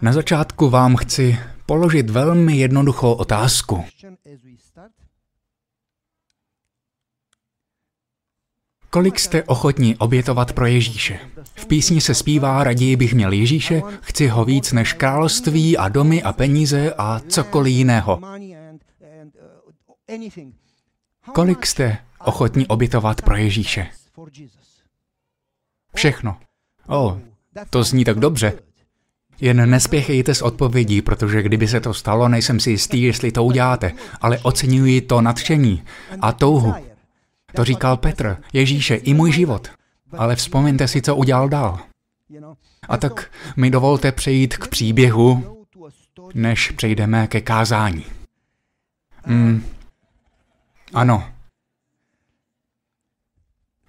Na začátku vám chci položit velmi jednoduchou otázku. Kolik jste ochotní obětovat pro Ježíše? V písni se zpívá, raději bych měl Ježíše, chci ho víc než království a domy a peníze a cokoliv jiného. Kolik jste ochotní obětovat pro Ježíše? Všechno. O, to zní tak dobře. Jen nespěchejte s odpovědí, protože kdyby se to stalo, nejsem si jistý, jestli to uděláte, ale oceňuji to nadšení a touhu. To říkal Petr, Ježíše, i můj život. Ale vzpomeňte si, co udělal dál. A tak mi dovolte přejít k příběhu, než přejdeme ke kázání. Mm. Ano.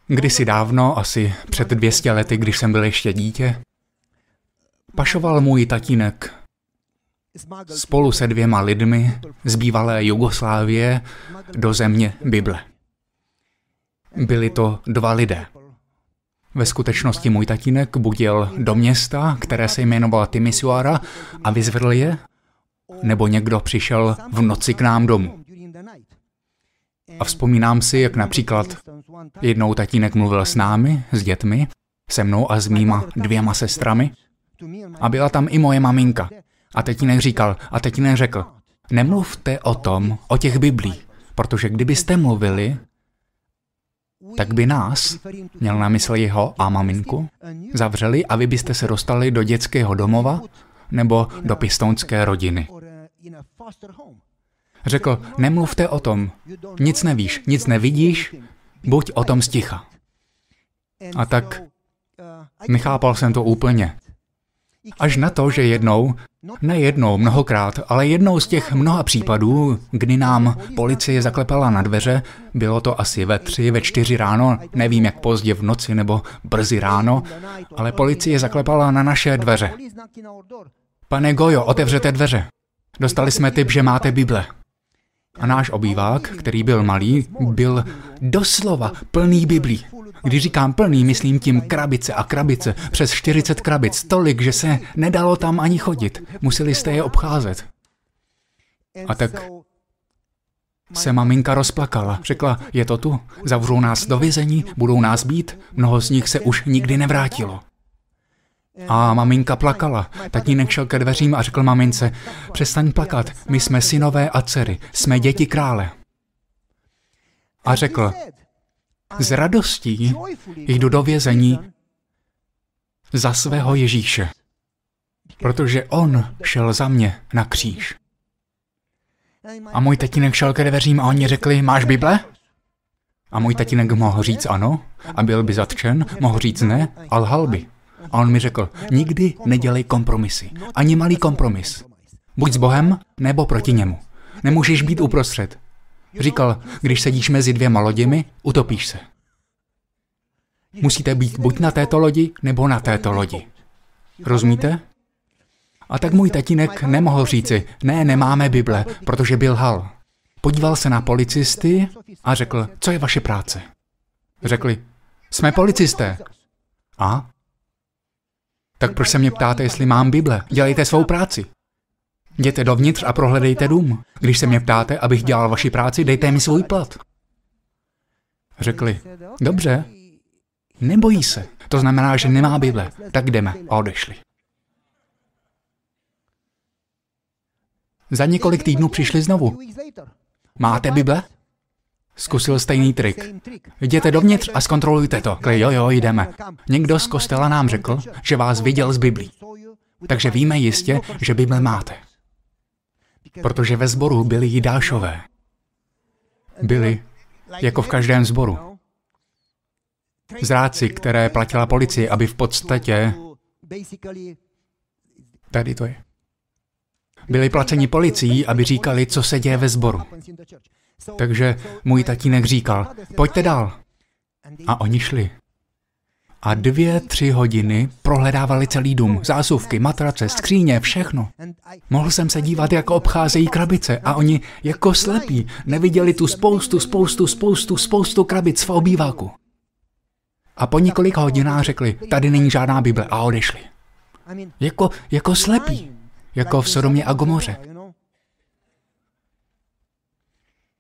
Kdysi dávno, asi před 200 lety, když jsem byl ještě dítě, pašoval můj tatínek spolu se dvěma lidmi z bývalé Jugoslávie do země Bible. Byli to dva lidé. Ve skutečnosti můj tatínek budil do města, které se jmenovalo Timisuara a vyzvedl je, nebo někdo přišel v noci k nám domů. A vzpomínám si, jak například jednou tatínek mluvil s námi, s dětmi, se mnou a s mýma dvěma sestrami a byla tam i moje maminka. A tatínek říkal, a tatínek řekl, nemluvte o tom, o těch biblích, protože kdybyste mluvili, tak by nás, měl na mysli jeho a maminku, zavřeli a vy byste se dostali do dětského domova nebo do pistonské rodiny. Řekl, nemluvte o tom, nic nevíš, nic nevidíš, buď o tom sticha. A tak nechápal jsem to úplně. Až na to, že jednou, ne jednou, mnohokrát, ale jednou z těch mnoha případů, kdy nám policie zaklepala na dveře, bylo to asi ve tři, ve čtyři ráno, nevím jak pozdě v noci nebo brzy ráno, ale policie zaklepala na naše dveře. Pane Gojo, otevřete dveře. Dostali jsme tip, že máte Bible. A náš obývák, který byl malý, byl doslova plný Biblí. Když říkám plný, myslím tím krabice a krabice, přes 40 krabic, tolik, že se nedalo tam ani chodit. Museli jste je obcházet. A tak se maminka rozplakala. Řekla, je to tu, zavřou nás do vězení, budou nás být, mnoho z nich se už nikdy nevrátilo. A maminka plakala. Tatínek šel ke dveřím a řekl mamince, přestaň plakat, my jsme synové a dcery, jsme děti krále. A řekl, s radostí jdu do vězení za svého Ježíše, protože on šel za mě na kříž. A můj tatínek šel ke dveřím a oni řekli, máš Bible? A můj tatínek mohl říct ano a byl by zatčen, mohl říct ne a lhal by. A on mi řekl, nikdy nedělej kompromisy, ani malý kompromis. Buď s Bohem, nebo proti němu. Nemůžeš být uprostřed. Říkal, když sedíš mezi dvěma loděmi, utopíš se. Musíte být buď na této lodi, nebo na této lodi. Rozumíte? A tak můj tatínek nemohl říci, ne, nemáme Bible, protože byl hal. Podíval se na policisty a řekl, co je vaše práce? Řekli, jsme policisté. A? Tak proč se mě ptáte, jestli mám Bible? Dělejte svou práci. Jděte dovnitř a prohledejte dům. Když se mě ptáte, abych dělal vaši práci, dejte mi svůj plat. Řekli, dobře, nebojí se. To znamená, že nemá Bible. Tak jdeme a odešli. Za několik týdnů přišli znovu. Máte Bible? Zkusil stejný trik. Jděte dovnitř a zkontrolujte to. Kli, jo, jo, jdeme. Někdo z kostela nám řekl, že vás viděl z Biblí. Takže víme jistě, že Bible máte. Protože ve sboru byli Jidášové. Byli jako v každém sboru. Zráci, které platila policie, aby v podstatě... Tady to je. Byli placeni policií, aby říkali, co se děje ve sboru. Takže můj tatínek říkal, pojďte dál. A oni šli. A dvě, tři hodiny prohledávali celý dům. Zásuvky, matrace, skříně, všechno. Mohl jsem se dívat, jak obcházejí krabice a oni jako slepí neviděli tu spoustu, spoustu, spoustu, spoustu krabic v obýváku. A po několika hodinách řekli, tady není žádná Bible a odešli. Jako, jako slepí. Jako v Sodomě a Gomoře.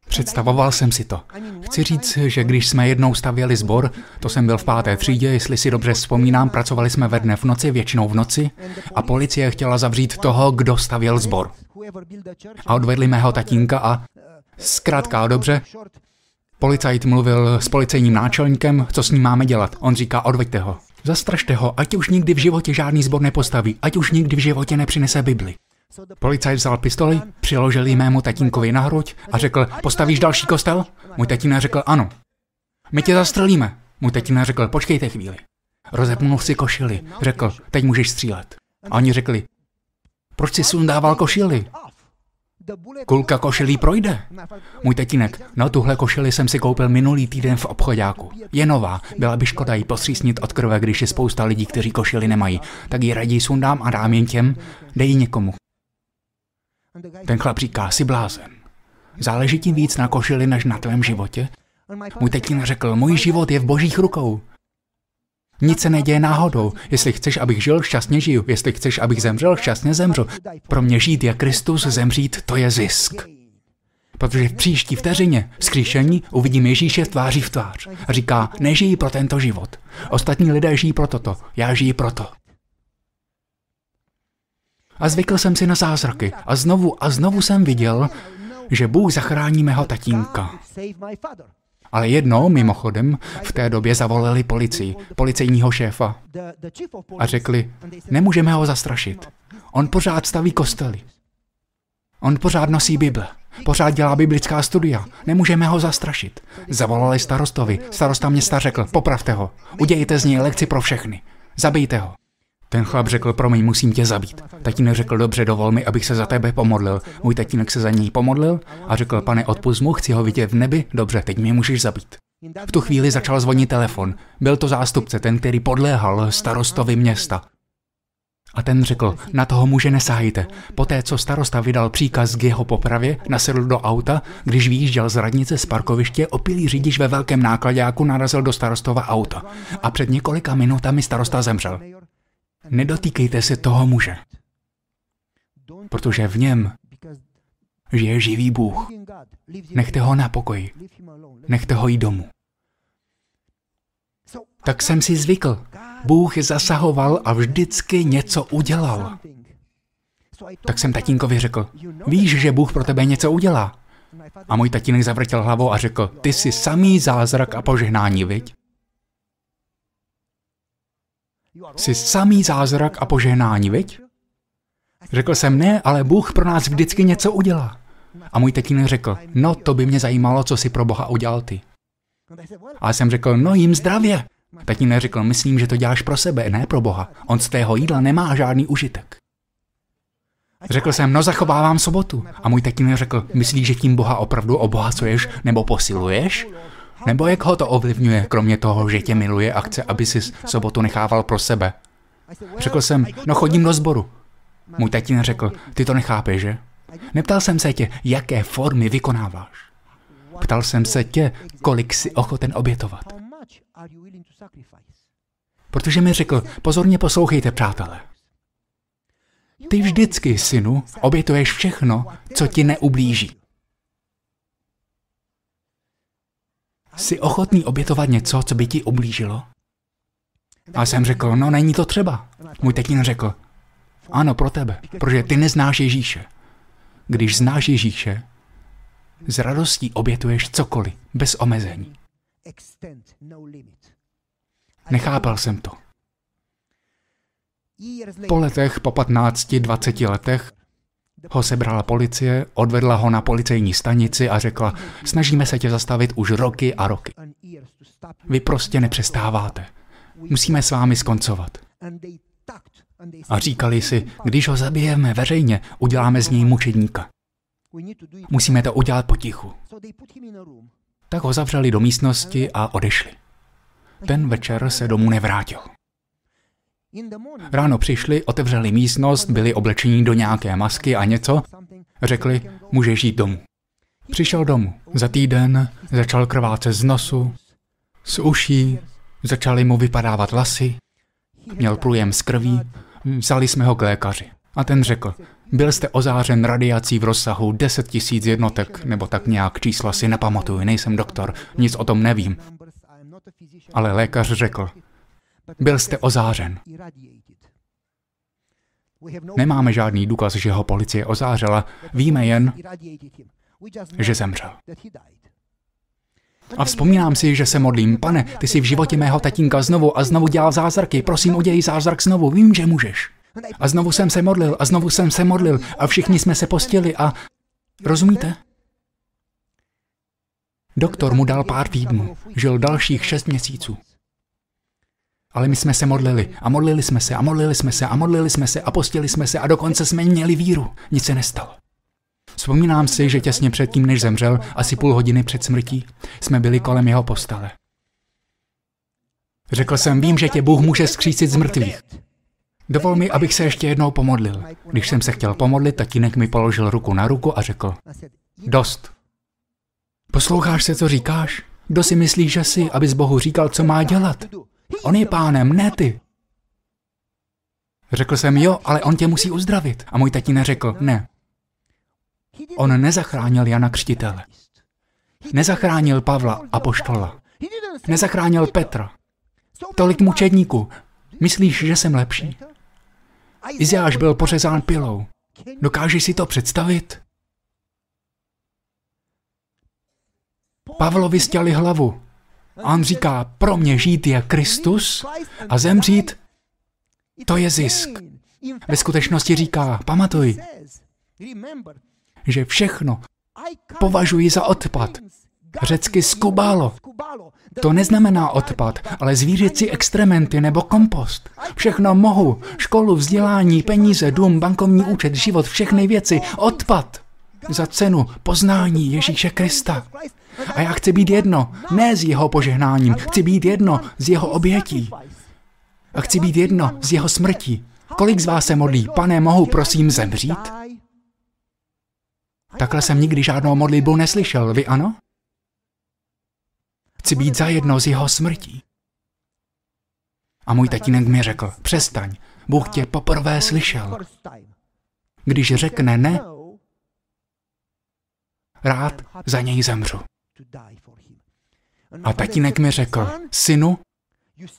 Představoval jsem si to. Chci říct, že když jsme jednou stavěli sbor, to jsem byl v páté třídě, jestli si dobře vzpomínám, pracovali jsme ve dne v noci, většinou v noci, a policie chtěla zavřít toho, kdo stavěl sbor. A odvedli mého tatínka a zkrátka dobře, policajt mluvil s policejním náčelníkem, co s ním máme dělat. On říká, odveďte ho. Zastrašte ho, ať už nikdy v životě žádný sbor nepostaví, ať už nikdy v životě nepřinese Bibli. Policajt vzal pistoli, přiložil ji mému tatínkovi na hruď a řekl, postavíš další kostel? Můj tatín řekl, ano. My tě zastrelíme. Můj tatín řekl, počkejte chvíli. Rozepnul si košili, řekl, teď můžeš střílet. A oni řekli, proč si sundával košili? Kulka košilí projde. Můj tatínek, no tuhle košili jsem si koupil minulý týden v obchodáku. Je nová, byla by škoda jí postřísnit od krve, když je spousta lidí, kteří košili nemají. Tak ji raději sundám a dám jen těm, dej ji někomu. Ten chlap říká, si blázen. Záleží ti víc na košili než na tvém životě? Můj tetín řekl, můj život je v božích rukou. Nic se neděje náhodou. Jestli chceš, abych žil, šťastně žiju. Jestli chceš, abych zemřel, šťastně zemřu. Pro mě žít je Kristus, zemřít to je zisk. Protože v příští vteřině vzkříšení uvidím Ježíše tváří v tvář. A říká, nežijí pro tento život. Ostatní lidé žijí pro toto, já žiji pro to. A zvykl jsem si na zázraky. A znovu a znovu jsem viděl, že Bůh zachrání mého tatínka. Ale jednou, mimochodem, v té době zavolali policii, policejního šéfa. A řekli, nemůžeme ho zastrašit. On pořád staví kostely. On pořád nosí Bible. Pořád dělá biblická studia. Nemůžeme ho zastrašit. Zavolali starostovi. Starosta města řekl, popravte ho. Udějte z něj lekci pro všechny. Zabijte ho. Ten chlap řekl, promiň, musím tě zabít. Tatínek řekl, dobře, dovol mi, abych se za tebe pomodlil. Můj tatínek se za něj pomodlil a řekl, pane, odpust mu, chci ho vidět v nebi, dobře, teď mě můžeš zabít. V tu chvíli začal zvonit telefon. Byl to zástupce, ten, který podléhal starostovi města. A ten řekl, na toho muže nesáhejte. Poté, co starosta vydal příkaz k jeho popravě, nasedl do auta, když vyjížděl z radnice z parkoviště, opilý řidič ve velkém nákladáku narazil do starostova auta. A před několika minutami starosta zemřel. Nedotýkejte se toho muže, protože v něm žije živý Bůh. Nechte ho na pokoji. Nechte ho jít domů. Tak jsem si zvykl. Bůh zasahoval a vždycky něco udělal. Tak jsem tatínkovi řekl, víš, že Bůh pro tebe něco udělá. A můj tatínek zavrtěl hlavou a řekl, ty jsi samý zázrak a požehnání, viď? Jsi samý zázrak a požehnání, viď? Řekl jsem, ne, ale Bůh pro nás vždycky něco udělá. A můj tatínek řekl, no to by mě zajímalo, co si pro Boha udělal ty. A jsem řekl, no jim zdravě. Tatínek řekl, myslím, že to děláš pro sebe, ne pro Boha. On z tého jídla nemá žádný užitek. Řekl jsem, no zachovávám sobotu. A můj tatínek řekl, myslíš, že tím Boha opravdu obohacuješ nebo posiluješ? Nebo jak ho to ovlivňuje, kromě toho, že tě miluje a chce, aby si sobotu nechával pro sebe? Řekl jsem, no chodím do sboru. Můj tatín řekl, ty to nechápeš, že? Neptal jsem se tě, jaké formy vykonáváš. Ptal jsem se tě, kolik jsi ochoten obětovat. Protože mi řekl, pozorně poslouchejte, přátelé. Ty vždycky, synu, obětuješ všechno, co ti neublíží. Jsi ochotný obětovat něco, co by ti ublížilo? A jsem řekl, no není to třeba. Můj tetín řekl, ano, pro tebe, protože ty neznáš Ježíše. Když znáš Ježíše, z radostí obětuješ cokoliv, bez omezení. Nechápal jsem to. Po letech, po 15-20 letech, ho sebrala policie, odvedla ho na policejní stanici a řekla, snažíme se tě zastavit už roky a roky. Vy prostě nepřestáváte. Musíme s vámi skoncovat. A říkali si, když ho zabijeme veřejně, uděláme z něj mučedníka. Musíme to udělat potichu. Tak ho zavřeli do místnosti a odešli. Ten večer se domů nevrátil. Ráno přišli, otevřeli místnost, byli oblečení do nějaké masky a něco. Řekli, může žít domů. Přišel domů. Za týden začal krvácet z nosu, z uší, začaly mu vypadávat vlasy, měl průjem z krví, vzali jsme ho k lékaři. A ten řekl, byl jste ozářen radiací v rozsahu 10 tisíc jednotek, nebo tak nějak čísla si nepamatuju, nejsem doktor, nic o tom nevím. Ale lékař řekl, byl jste ozářen. Nemáme žádný důkaz, že ho policie ozářela, víme jen, že zemřel. A vzpomínám si, že se modlím, pane, ty jsi v životě mého tatínka znovu a znovu dělal zázraky, prosím udělej zázrak znovu, vím, že můžeš. A znovu jsem se modlil a znovu jsem se modlil a všichni jsme se postili a... Rozumíte? Doktor mu dal pár týdnů, žil dalších šest měsíců. Ale my jsme se modlili a modlili jsme se a modlili jsme se a modlili jsme se a postili jsme se a dokonce jsme měli víru. Nic se nestalo. Vzpomínám si, že těsně předtím, než zemřel, asi půl hodiny před smrtí, jsme byli kolem jeho postele. Řekl jsem, vím, že tě Bůh může skřísit z mrtvých. Dovol mi, abych se ještě jednou pomodlil. Když jsem se chtěl pomodlit, tatínek mi položil ruku na ruku a řekl, dost. Posloucháš se, co říkáš? Kdo si myslíš, že jsi, abys Bohu říkal, co má dělat? On je pánem, ne ty. Řekl jsem, jo, ale on tě musí uzdravit. A můj tatínek řekl, ne. On nezachránil Jana Křtitele. Nezachránil Pavla a poštola. Nezachránil Petra. Tolik mučedníků. Myslíš, že jsem lepší? Iziáš byl pořezán pilou. Dokážeš si to představit? Pavlovi stěli hlavu. A on říká, pro mě žít je Kristus a zemřít, to je zisk. Ve skutečnosti říká, pamatuj, že všechno považuji za odpad. Řecky skubálo. To neznamená odpad, ale zvířecí extrementy nebo kompost. Všechno mohu. Školu, vzdělání, peníze, dům, bankovní účet, život, všechny věci. Odpad. Za cenu poznání Ježíše Krista. A já chci být jedno, ne s jeho požehnáním, chci být jedno z jeho obětí. A chci být jedno z jeho smrtí. Kolik z vás se modlí, pane, mohu prosím zemřít? Takhle jsem nikdy žádnou modlitbu neslyšel, vy ano? Chci být zajedno s jeho smrtí. A můj tatínek mi řekl, přestaň, Bůh tě poprvé slyšel. Když řekne ne, rád za něj zemřu. A tatínek mi řekl, synu,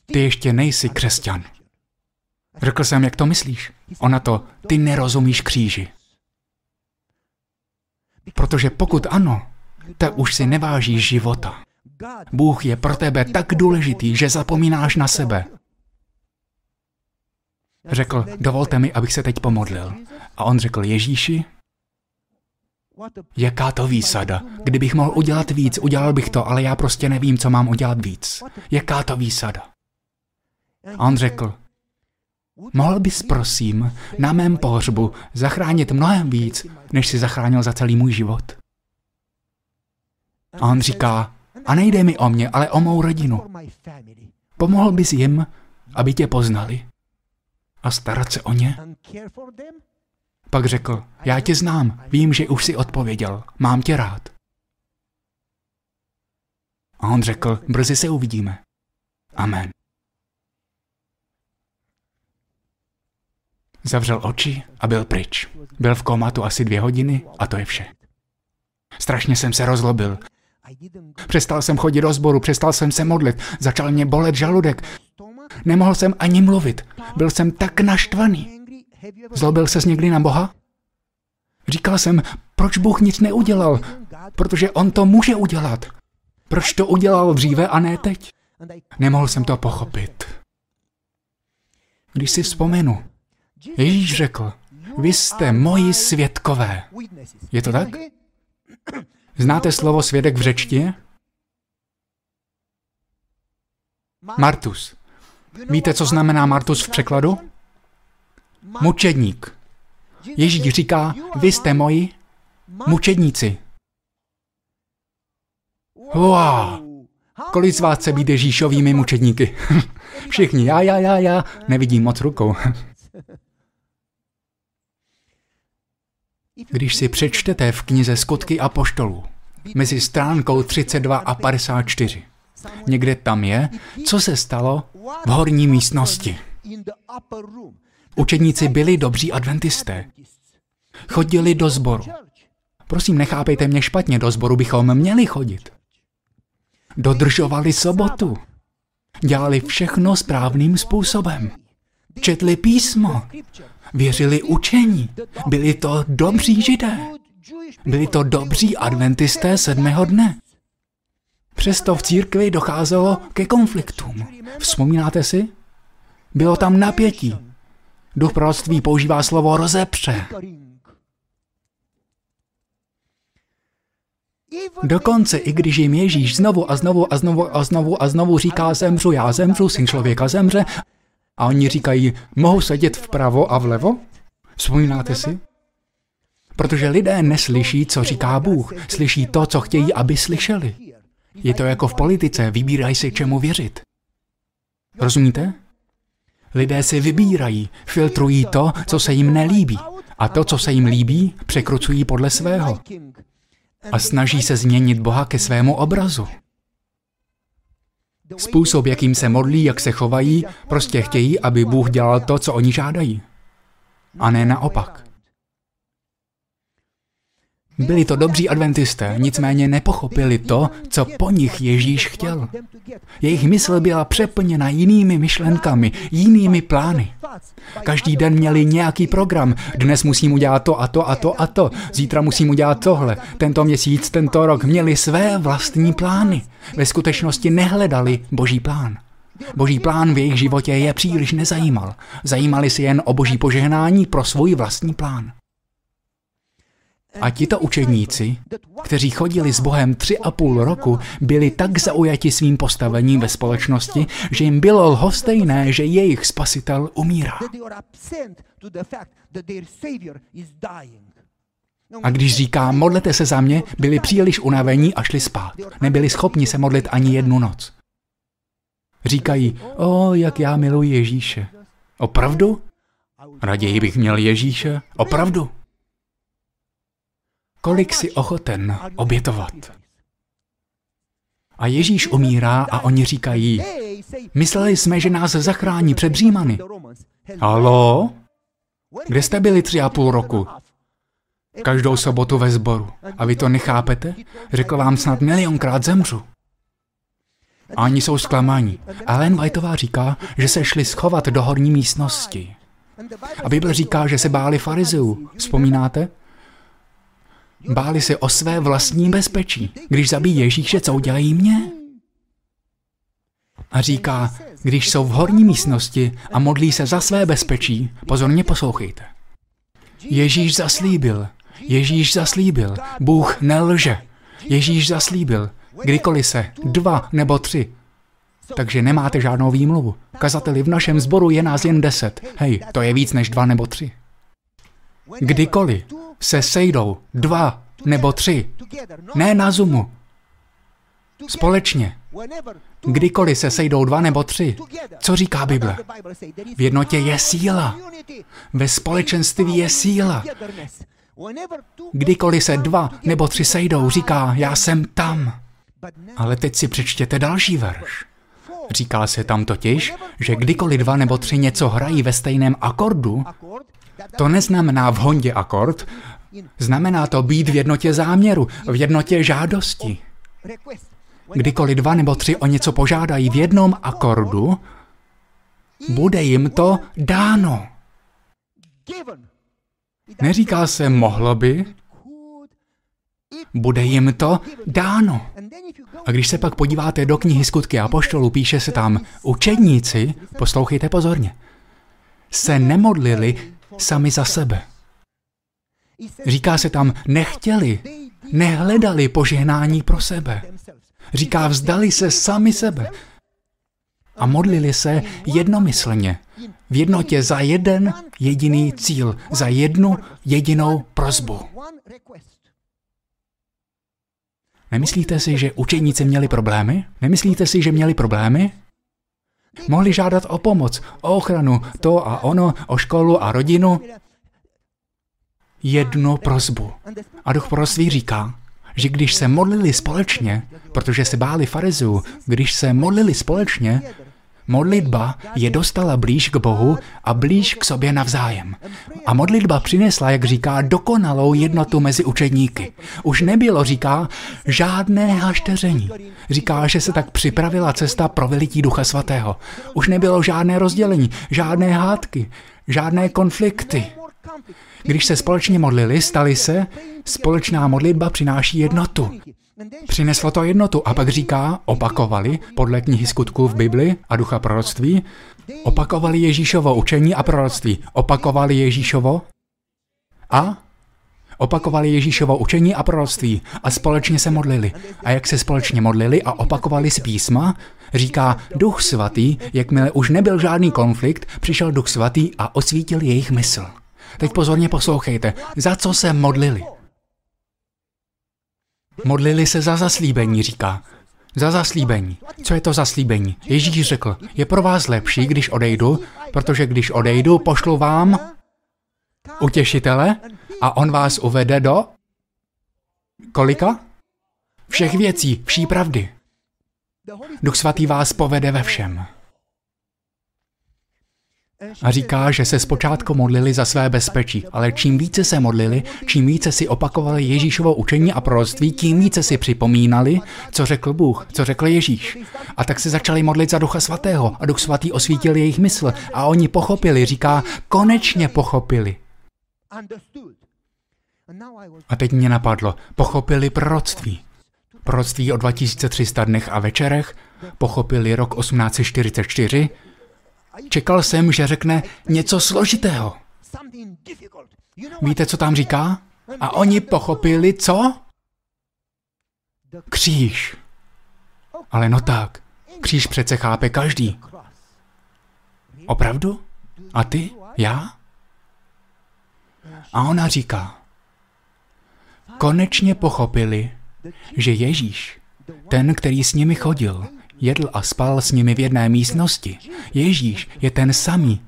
ty ještě nejsi křesťan. Řekl jsem, jak to myslíš? Ona to, ty nerozumíš kříži. Protože pokud ano, tak už si nevážíš života. Bůh je pro tebe tak důležitý, že zapomínáš na sebe. Řekl, dovolte mi, abych se teď pomodlil. A on řekl, Ježíši, jaká to výsada. Kdybych mohl udělat víc, udělal bych to, ale já prostě nevím, co mám udělat víc. Jaká to výsada. A on řekl, mohl bys prosím na mém pohřbu zachránit mnohem víc, než si zachránil za celý můj život? A on říká, a nejde mi o mě, ale o mou rodinu. Pomohl bys jim, aby tě poznali a starat se o ně? Pak řekl, já tě znám, vím, že už si odpověděl, mám tě rád. A on řekl, brzy se uvidíme. Amen. Zavřel oči a byl pryč. Byl v komatu asi dvě hodiny a to je vše. Strašně jsem se rozlobil. Přestal jsem chodit do sboru, přestal jsem se modlit, začal mě bolet žaludek. Nemohl jsem ani mluvit, byl jsem tak naštvaný. Zlobil ses někdy na Boha? Říkal jsem, proč Bůh nic neudělal? Protože On to může udělat. Proč to udělal dříve a ne teď? Nemohl jsem to pochopit. Když si vzpomenu, Ježíš řekl, vy jste moji svědkové. Je to tak? Znáte slovo svědek v řečtině? Martus. Víte, co znamená Martus v překladu? Mučedník. Ježíš říká, vy jste moji mučedníci. Wow! Kolik z vás chce být Ježíšovými mučedníky? Všichni, já, já, já, já, nevidím moc rukou. Když si přečtete v knize Skutky a poštolů, mezi stránkou 32 a 54, někde tam je, co se stalo v horní místnosti. Učedníci byli dobří adventisté. Chodili do sboru. Prosím, nechápejte mě špatně, do sboru bychom měli chodit. Dodržovali sobotu. Dělali všechno správným způsobem. Četli písmo. Věřili učení. Byli to dobří židé. Byli to dobří adventisté sedmého dne. Přesto v církvi docházelo ke konfliktům. Vzpomínáte si? Bylo tam napětí. Duch proroctví používá slovo rozepře. Dokonce i když jim Ježíš znovu a znovu a znovu a znovu a znovu říká zemřu, já zemřu, syn člověka zemře, a oni říkají, mohu sedět vpravo a vlevo? Vzpomínáte si? Protože lidé neslyší, co říká Bůh, slyší to, co chtějí, aby slyšeli. Je to jako v politice, vybírají si, čemu věřit. Rozumíte? Lidé si vybírají, filtrují to, co se jim nelíbí. A to, co se jim líbí, překrucují podle svého. A snaží se změnit Boha ke svému obrazu. Způsob, jakým se modlí, jak se chovají, prostě chtějí, aby Bůh dělal to, co oni žádají. A ne naopak. Byli to dobří adventisté, nicméně nepochopili to, co po nich Ježíš chtěl. Jejich mysl byla přeplněna jinými myšlenkami, jinými plány. Každý den měli nějaký program. Dnes musím udělat to a to a to a to. Zítra musím udělat tohle. Tento měsíc, tento rok měli své vlastní plány. Ve skutečnosti nehledali boží plán. Boží plán v jejich životě je příliš nezajímal. Zajímali si jen o boží požehnání pro svůj vlastní plán. A tito učedníci, kteří chodili s Bohem tři a půl roku, byli tak zaujati svým postavením ve společnosti, že jim bylo lhostejné, že jejich spasitel umírá. A když říká, modlete se za mě, byli příliš unavení a šli spát. Nebyli schopni se modlit ani jednu noc. Říkají, o, jak já miluji Ježíše. Opravdu? Raději bych měl Ježíše. Opravdu? Kolik si ochoten obětovat? A Ježíš umírá a oni říkají, mysleli jsme, že nás zachrání před Římany. Halo? Kde jste byli tři a půl roku? Každou sobotu ve sboru. A vy to nechápete? Řekl vám snad milionkrát zemřu. A oni jsou zklamáni. A Ellen Whiteová říká, že se šli schovat do horní místnosti. A Bible říká, že se báli farizeů. Vzpomínáte? Báli se o své vlastní bezpečí. Když zabíjí Ježíše, co udělají mě? A říká, když jsou v horní místnosti a modlí se za své bezpečí, pozorně poslouchejte. Ježíš zaslíbil, Ježíš zaslíbil, Bůh nelže. Ježíš zaslíbil, kdykoliv se, dva nebo tři. Takže nemáte žádnou výmluvu. Kazateli v našem sboru je nás jen deset. Hej, to je víc než dva nebo tři. Kdykoliv se sejdou dva nebo tři, ne na Zoomu, společně, kdykoliv se sejdou dva nebo tři, co říká Bible? V jednotě je síla. Ve společenství je síla. Kdykoliv se dva nebo tři sejdou, říká, já jsem tam. Ale teď si přečtěte další verš. Říká se tam totiž, že kdykoliv dva nebo tři něco hrají ve stejném akordu, to neznamená v Hondě akord, znamená to být v jednotě záměru, v jednotě žádosti. Kdykoliv dva nebo tři o něco požádají v jednom akordu, bude jim to dáno. Neříká se mohlo by, bude jim to dáno. A když se pak podíváte do knihy Skutky a poštolu, píše se tam, učedníci, poslouchejte pozorně, se nemodlili sami za sebe. Říká se tam, nechtěli, nehledali požehnání pro sebe. Říká, vzdali se sami sebe a modlili se jednomyslně, v jednotě za jeden jediný cíl, za jednu jedinou prozbu. Nemyslíte si, že učeníci měli problémy? Nemyslíte si, že měli problémy? Mohli žádat o pomoc, o ochranu, to a ono, o školu a rodinu. Jednu prozbu. A duch proroctví říká, že když se modlili společně, protože se báli farizů, když se modlili společně, Modlitba je dostala blíž k Bohu a blíž k sobě navzájem. A modlitba přinesla, jak říká, dokonalou jednotu mezi učedníky. Už nebylo, říká, žádné hašteření. Říká, že se tak připravila cesta pro vylití Ducha Svatého. Už nebylo žádné rozdělení, žádné hádky, žádné konflikty. Když se společně modlili, stali se, společná modlitba přináší jednotu. Přineslo to jednotu a pak říká, opakovali, podle knihy skutků v Bibli a ducha proroctví, opakovali Ježíšovo učení a proroctví, opakovali Ježíšovo a opakovali Ježíšovo učení a proroctví a společně se modlili. A jak se společně modlili a opakovali z písma, říká Duch Svatý, jakmile už nebyl žádný konflikt, přišel Duch Svatý a osvítil jejich mysl. Teď pozorně poslouchejte, za co se modlili. Modlili se za zaslíbení, říká. Za zaslíbení. Co je to zaslíbení? Ježíš řekl, je pro vás lepší, když odejdu, protože když odejdu, pošlu vám utěšitele a on vás uvede do kolika? Všech věcí, vší pravdy. Duch svatý vás povede ve všem. A říká, že se zpočátku modlili za své bezpečí, ale čím více se modlili, čím více si opakovali Ježíšovo učení a proroctví, tím více si připomínali, co řekl Bůh, co řekl Ježíš. A tak se začali modlit za Ducha Svatého a Duch Svatý osvítil jejich mysl a oni pochopili, říká, konečně pochopili. A teď mě napadlo, pochopili proroctví. Proroctví o 2300 dnech a večerech, pochopili rok 1844, Čekal jsem, že řekne něco složitého. Víte, co tam říká? A oni pochopili, co? Kříž. Ale no tak, kříž přece chápe každý. Opravdu? A ty? Já? A ona říká, konečně pochopili, že Ježíš, ten, který s nimi chodil, jedl a spal s nimi v jedné místnosti. Ježíš je ten samý,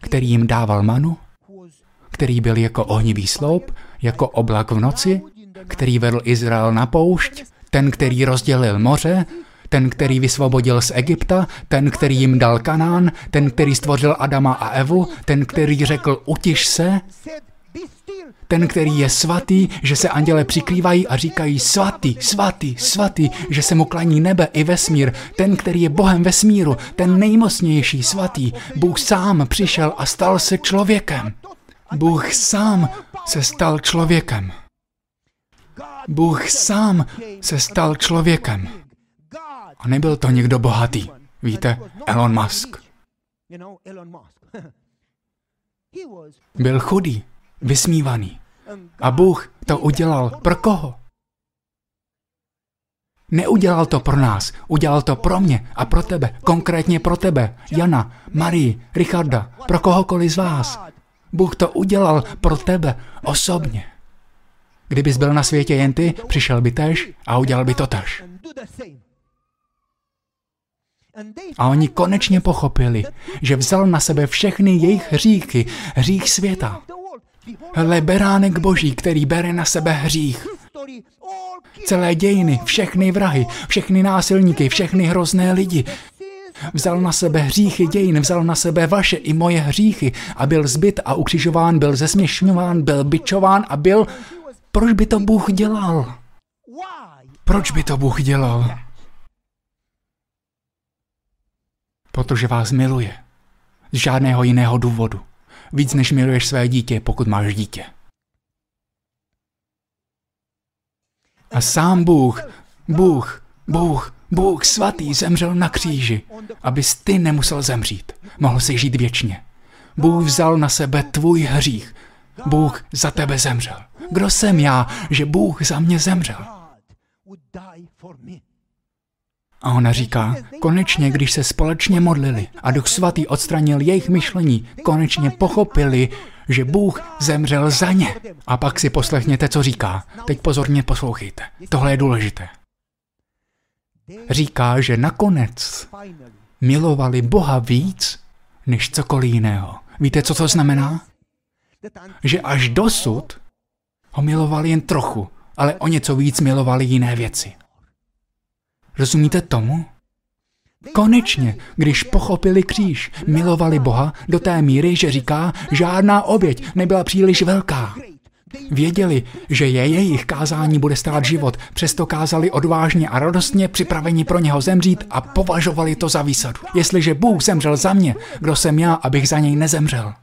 který jim dával manu, který byl jako ohnivý sloup, jako oblak v noci, který vedl Izrael na poušť, ten, který rozdělil moře, ten, který vysvobodil z Egypta, ten, který jim dal Kanán, ten, který stvořil Adama a Evu, ten, který řekl utiš se, ten, který je svatý, že se anděle přikrývají a říkají svatý, svatý, svatý, že se mu klaní nebe i vesmír, ten, který je Bohem vesmíru, ten nejmocnější svatý, Bůh sám přišel a stal se člověkem. Bůh sám se stal člověkem. Bůh sám se stal člověkem. A nebyl to někdo bohatý. Víte, Elon Musk. Byl chudý, vysmívaný. A Bůh to udělal pro koho? Neudělal to pro nás, udělal to pro mě a pro tebe, konkrétně pro tebe, Jana, Marii, Richarda, pro kohokoliv z vás. Bůh to udělal pro tebe osobně. Kdybys byl na světě jen ty, přišel by tež a udělal by to tež. A oni konečně pochopili, že vzal na sebe všechny jejich hříchy, hřích světa. Hele, beránek boží, který bere na sebe hřích. Celé dějiny, všechny vrahy, všechny násilníky, všechny hrozné lidi. Vzal na sebe hříchy dějin, vzal na sebe vaše i moje hříchy a byl zbyt a ukřižován, byl zesměšňován, byl bičován a byl... Proč by to Bůh dělal? Proč by to Bůh dělal? Protože vás miluje. Z žádného jiného důvodu víc než miluješ své dítě, pokud máš dítě. A sám Bůh, Bůh, Bůh, Bůh svatý zemřel na kříži, abys ty nemusel zemřít. Mohl si žít věčně. Bůh vzal na sebe tvůj hřích. Bůh za tebe zemřel. Kdo jsem já, že Bůh za mě zemřel? A ona říká, konečně, když se společně modlili a Duch Svatý odstranil jejich myšlení, konečně pochopili, že Bůh zemřel za ně. A pak si poslechněte, co říká. Teď pozorně poslouchejte. Tohle je důležité. Říká, že nakonec milovali Boha víc než cokoliv jiného. Víte, co to znamená? Že až dosud ho milovali jen trochu, ale o něco víc milovali jiné věci. Rozumíte tomu? Konečně, když pochopili kříž, milovali Boha do té míry, že říká, žádná oběť nebyla příliš velká. Věděli, že je jejich kázání bude stát život, přesto kázali odvážně a radostně, připraveni pro něho zemřít a považovali to za výsadu. Jestliže Bůh zemřel za mě, kdo jsem já, abych za něj nezemřel?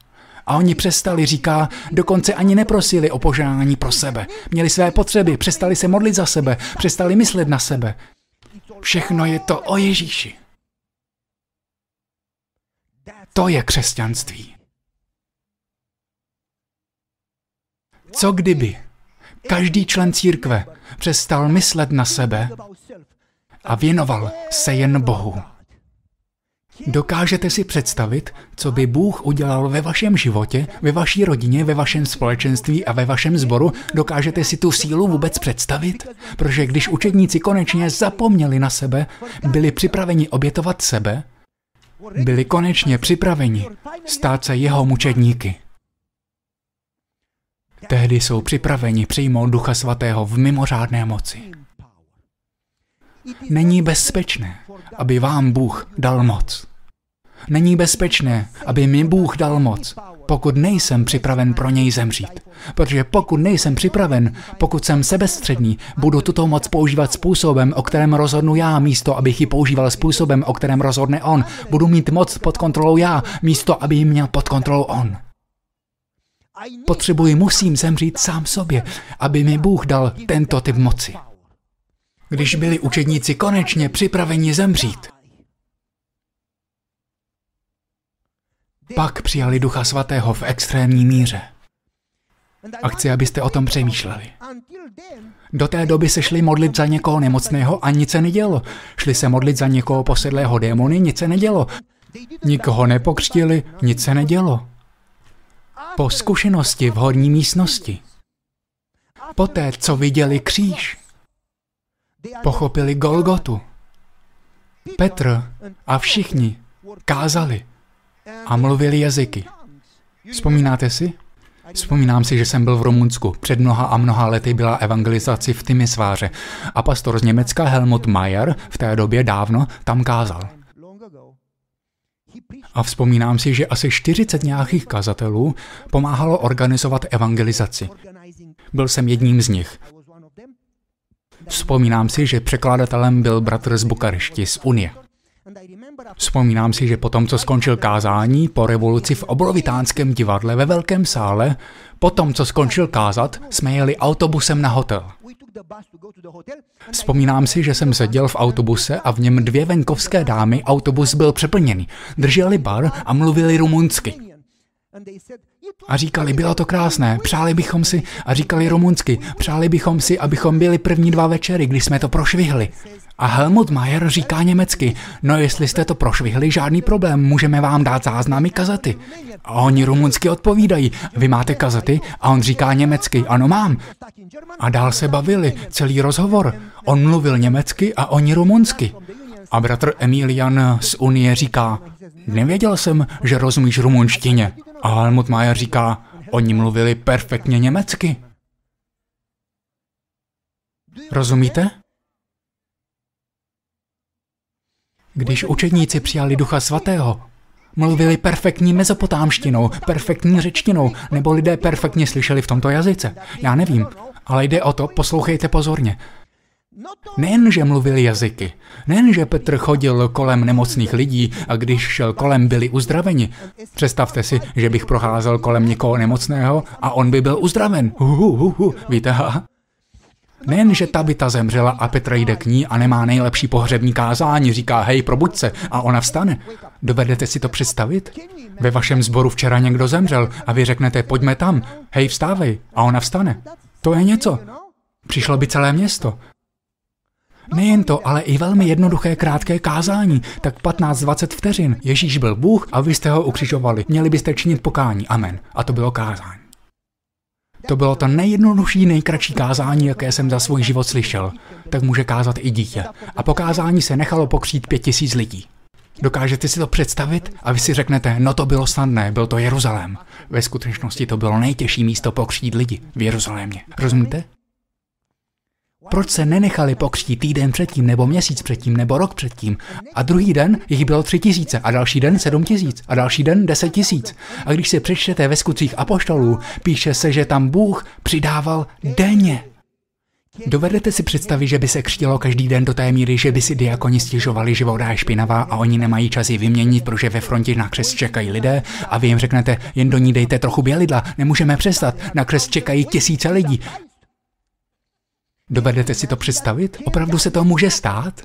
A oni přestali, říká, dokonce ani neprosili o požádání pro sebe. Měli své potřeby, přestali se modlit za sebe, přestali myslet na sebe. Všechno je to o Ježíši. To je křesťanství. Co kdyby každý člen církve přestal myslet na sebe a věnoval se jen Bohu? Dokážete si představit, co by Bůh udělal ve vašem životě, ve vaší rodině, ve vašem společenství a ve vašem sboru? Dokážete si tu sílu vůbec představit? Protože když učedníci konečně zapomněli na sebe, byli připraveni obětovat sebe, byli konečně připraveni stát se jeho mučedníky. Tehdy jsou připraveni přijmout Ducha Svatého v mimořádné moci. Není bezpečné, aby vám Bůh dal moc. Není bezpečné, aby mi Bůh dal moc, pokud nejsem připraven pro něj zemřít. Protože pokud nejsem připraven, pokud jsem sebestřední, budu tuto moc používat způsobem, o kterém rozhodnu já, místo abych ji používal způsobem, o kterém rozhodne on. Budu mít moc pod kontrolou já, místo aby ji měl pod kontrolou on. Potřebuji, musím zemřít sám sobě, aby mi Bůh dal tento typ moci. Když byli učedníci konečně připraveni zemřít, pak přijali Ducha Svatého v extrémní míře. A chci, abyste o tom přemýšleli. Do té doby se šli modlit za někoho nemocného a nic se nedělo. Šli se modlit za někoho posedlého démony, nic se nedělo. Nikoho nepokřtili, nic se nedělo. Po zkušenosti v horní místnosti, poté, co viděli kříž, pochopili Golgotu. Petr a všichni kázali a mluvili jazyky. Vzpomínáte si? Vzpomínám si, že jsem byl v Rumunsku. Před mnoha a mnoha lety byla evangelizaci v Tymisváře a pastor z Německa Helmut Mayer v té době dávno tam kázal. A vzpomínám si, že asi 40 nějakých kazatelů pomáhalo organizovat evangelizaci. Byl jsem jedním z nich. Vzpomínám si, že překladatelem byl bratr z Bukarešti, z Unie. Vzpomínám si, že potom, co skončil kázání po revoluci v obrovitánském divadle ve velkém sále, potom, co skončil kázat, jsme jeli autobusem na hotel. Vzpomínám si, že jsem seděl v autobuse a v něm dvě venkovské dámy, autobus byl přeplněný, drželi bar a mluvili rumunsky. A říkali, bylo to krásné, přáli bychom si, a říkali rumunsky, přáli bychom si, abychom byli první dva večery, když jsme to prošvihli. A Helmut Mayer říká německy, no jestli jste to prošvihli, žádný problém, můžeme vám dát záznamy kazety. A oni rumunsky odpovídají, vy máte kazety? A on říká německy, ano mám. A dál se bavili, celý rozhovor. On mluvil německy a oni rumunsky. A bratr Emilian z Unie říká, nevěděl jsem, že rozumíš rumunštině. A Helmut Mayer říká, oni mluvili perfektně německy. Rozumíte? Když učedníci přijali Ducha Svatého, mluvili perfektní mezopotámštinou, perfektní řečtinou, nebo lidé perfektně slyšeli v tomto jazyce. Já nevím, ale jde o to, poslouchejte pozorně. Nejen, že mluvili jazyky, nejen, že Petr chodil kolem nemocných lidí a když šel kolem, byli uzdraveni. Představte si, že bych procházel kolem někoho nemocného a on by byl uzdraven. Hu, hu, hu. Víte, že Tabita zemřela a Petr jde k ní a nemá nejlepší pohřební kázání, říká hej, probuď se a ona vstane. Dovedete si to představit? Ve vašem sboru včera někdo zemřel a vy řeknete pojďme tam, hej, vstávej a ona vstane. To je něco. Přišlo by celé město. Nejen to, ale i velmi jednoduché krátké kázání, tak 15-20 vteřin. Ježíš byl Bůh a vy jste ho ukřižovali. Měli byste činit pokání. Amen. A to bylo kázání. To bylo to nejjednodušší, nejkratší kázání, jaké jsem za svůj život slyšel. Tak může kázat i dítě. A po kázání se nechalo pokřít pět tisíc lidí. Dokážete si to představit? A vy si řeknete, no to bylo snadné, byl to Jeruzalém. Ve skutečnosti to bylo nejtěžší místo pokřít lidi v Jeruzalémě. Rozumíte? Proč se nenechali pokřtít týden předtím, nebo měsíc předtím, nebo rok předtím? A druhý den jich bylo tři tisíce, a další den sedm tisíc, a další den deset tisíc. A když si přečtete ve skutcích apoštolů, píše se, že tam Bůh přidával denně. Dovedete si představit, že by se křtilo každý den do té míry, že by si diakoni stěžovali, že voda je špinavá a oni nemají čas ji vyměnit, protože ve frontě na křest čekají lidé a vy jim řeknete, jen do ní dejte trochu bělidla, nemůžeme přestat, na křest čekají tisíce lidí. Dovedete si to představit? Opravdu se to může stát?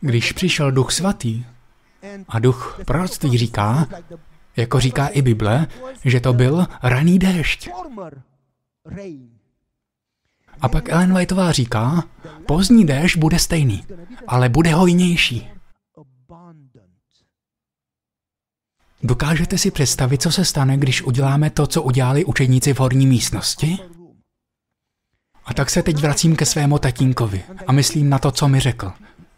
Když přišel duch svatý a duch proroctví říká, jako říká i Bible, že to byl raný déšť. A pak Ellen Whiteová říká, pozdní déšť bude stejný, ale bude hojnější. Dokážete si představit, co se stane, když uděláme to, co udělali učeníci v horní místnosti? A tak se teď vracím ke svému tatínkovi a myslím na to, co mi řekl.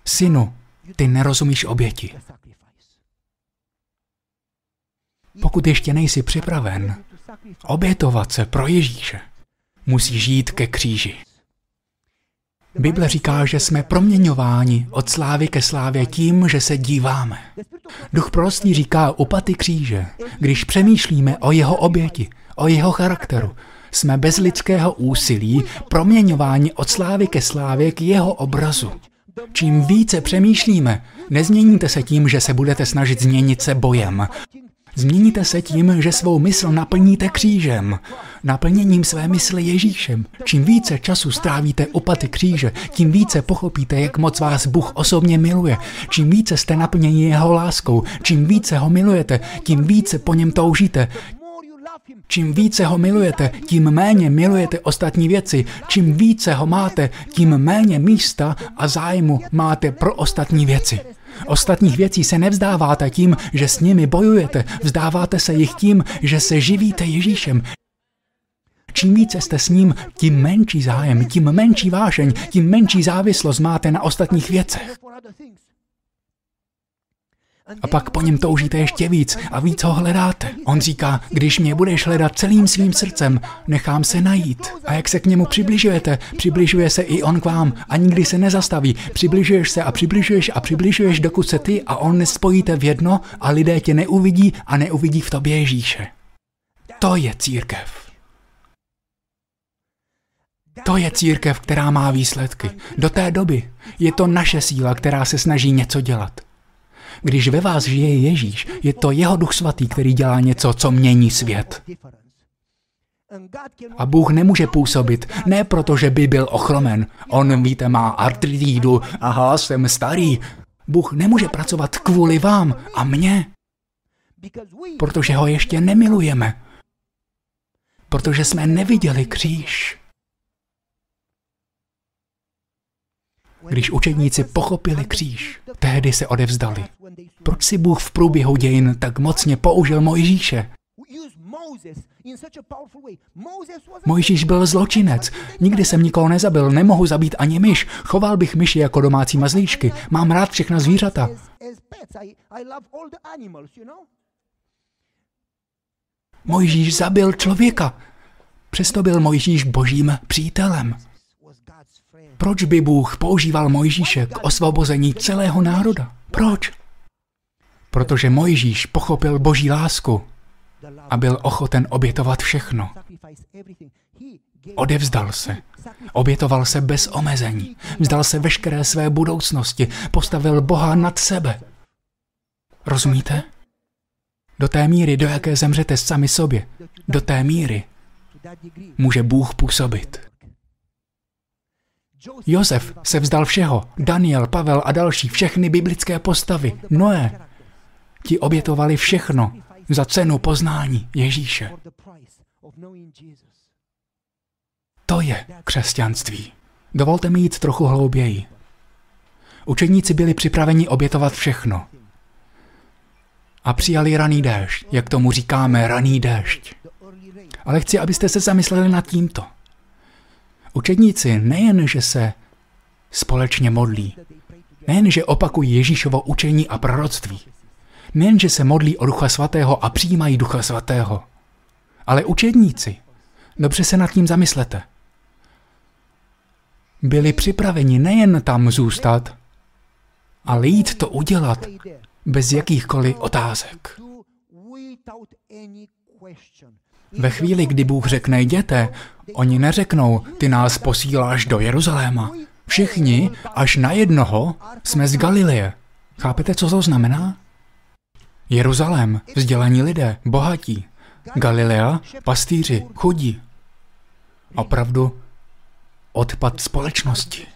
Synu, ty nerozumíš oběti. Pokud ještě nejsi připraven obětovat se pro Ježíše, musíš jít ke kříži. Bible říká, že jsme proměňováni od slávy ke slávě tím, že se díváme. Duch prostý říká upaty kříže, když přemýšlíme o jeho oběti, o jeho charakteru, jsme bez lidského úsilí proměňováni od slávy ke slávě k jeho obrazu. Čím více přemýšlíme, nezměníte se tím, že se budete snažit změnit se bojem. Změníte se tím, že svou mysl naplníte křížem, naplněním své mysli Ježíšem. Čím více času strávíte u paty kříže, tím více pochopíte, jak moc vás Bůh osobně miluje. Čím více jste naplněni jeho láskou, čím více ho milujete, tím více po něm toužíte, Čím více ho milujete, tím méně milujete ostatní věci. Čím více ho máte, tím méně místa a zájmu máte pro ostatní věci. Ostatních věcí se nevzdáváte tím, že s nimi bojujete, vzdáváte se jich tím, že se živíte Ježíšem. Čím více jste s ním, tím menší zájem, tím menší vášeň, tím menší závislost máte na ostatních věcech. A pak po něm toužíte ještě víc a víc ho hledáte. On říká, když mě budeš hledat celým svým srdcem, nechám se najít. A jak se k němu přibližujete, přibližuje se i on k vám a nikdy se nezastaví. Přibližuješ se a přibližuješ a přibližuješ, dokud se ty a on nespojíte v jedno a lidé tě neuvidí a neuvidí v tobě Ježíše. To je církev. To je církev, která má výsledky. Do té doby je to naše síla, která se snaží něco dělat. Když ve vás žije Ježíš, je to jeho duch svatý, který dělá něco, co mění svět. A Bůh nemůže působit, ne proto, že by byl ochromen. On, víte, má artritídu, aha, jsem starý. Bůh nemůže pracovat kvůli vám a mně, protože ho ještě nemilujeme. Protože jsme neviděli kříž. Když učedníci pochopili kříž, tehdy se odevzdali. Proč si Bůh v průběhu dějin tak mocně použil Mojžíše? Mojžíš byl zločinec. Nikdy jsem nikoho nezabil, nemohu zabít ani myš. Choval bych myši jako domácí mazlíčky. Mám rád všechna zvířata. Mojžíš zabil člověka. Přesto byl Mojžíš božím přítelem. Proč by Bůh používal Mojžíše k osvobození celého národa? Proč? Protože Mojžíš pochopil boží lásku a byl ochoten obětovat všechno. Odevzdal se. Obětoval se bez omezení. Vzdal se veškeré své budoucnosti. Postavil Boha nad sebe. Rozumíte? Do té míry, do jaké zemřete sami sobě, do té míry může Bůh působit. Josef se vzdal všeho. Daniel, Pavel a další, všechny biblické postavy. Noé. Ti obětovali všechno za cenu poznání Ježíše. To je křesťanství. Dovolte mi jít trochu hlouběji. Učeníci byli připraveni obětovat všechno. A přijali raný déšť, jak tomu říkáme, raný déšť. Ale chci, abyste se zamysleli nad tímto. Učedníci nejen, že se společně modlí, nejen, že opakují Ježíšovo učení a proroctví, nejen, že se modlí o Ducha Svatého a přijímají Ducha Svatého, ale učedníci, dobře se nad tím zamyslete. byli připraveni nejen tam zůstat, ale jít to udělat bez jakýchkoliv otázek. Ve chvíli, kdy Bůh řekne jděte, oni neřeknou, ty nás posíláš do Jeruzaléma. Všichni, až na jednoho, jsme z Galileje. Chápete, co to znamená? Jeruzalém, vzdělaní lidé, bohatí. Galilea, pastýři, chudí. Opravdu odpad společnosti.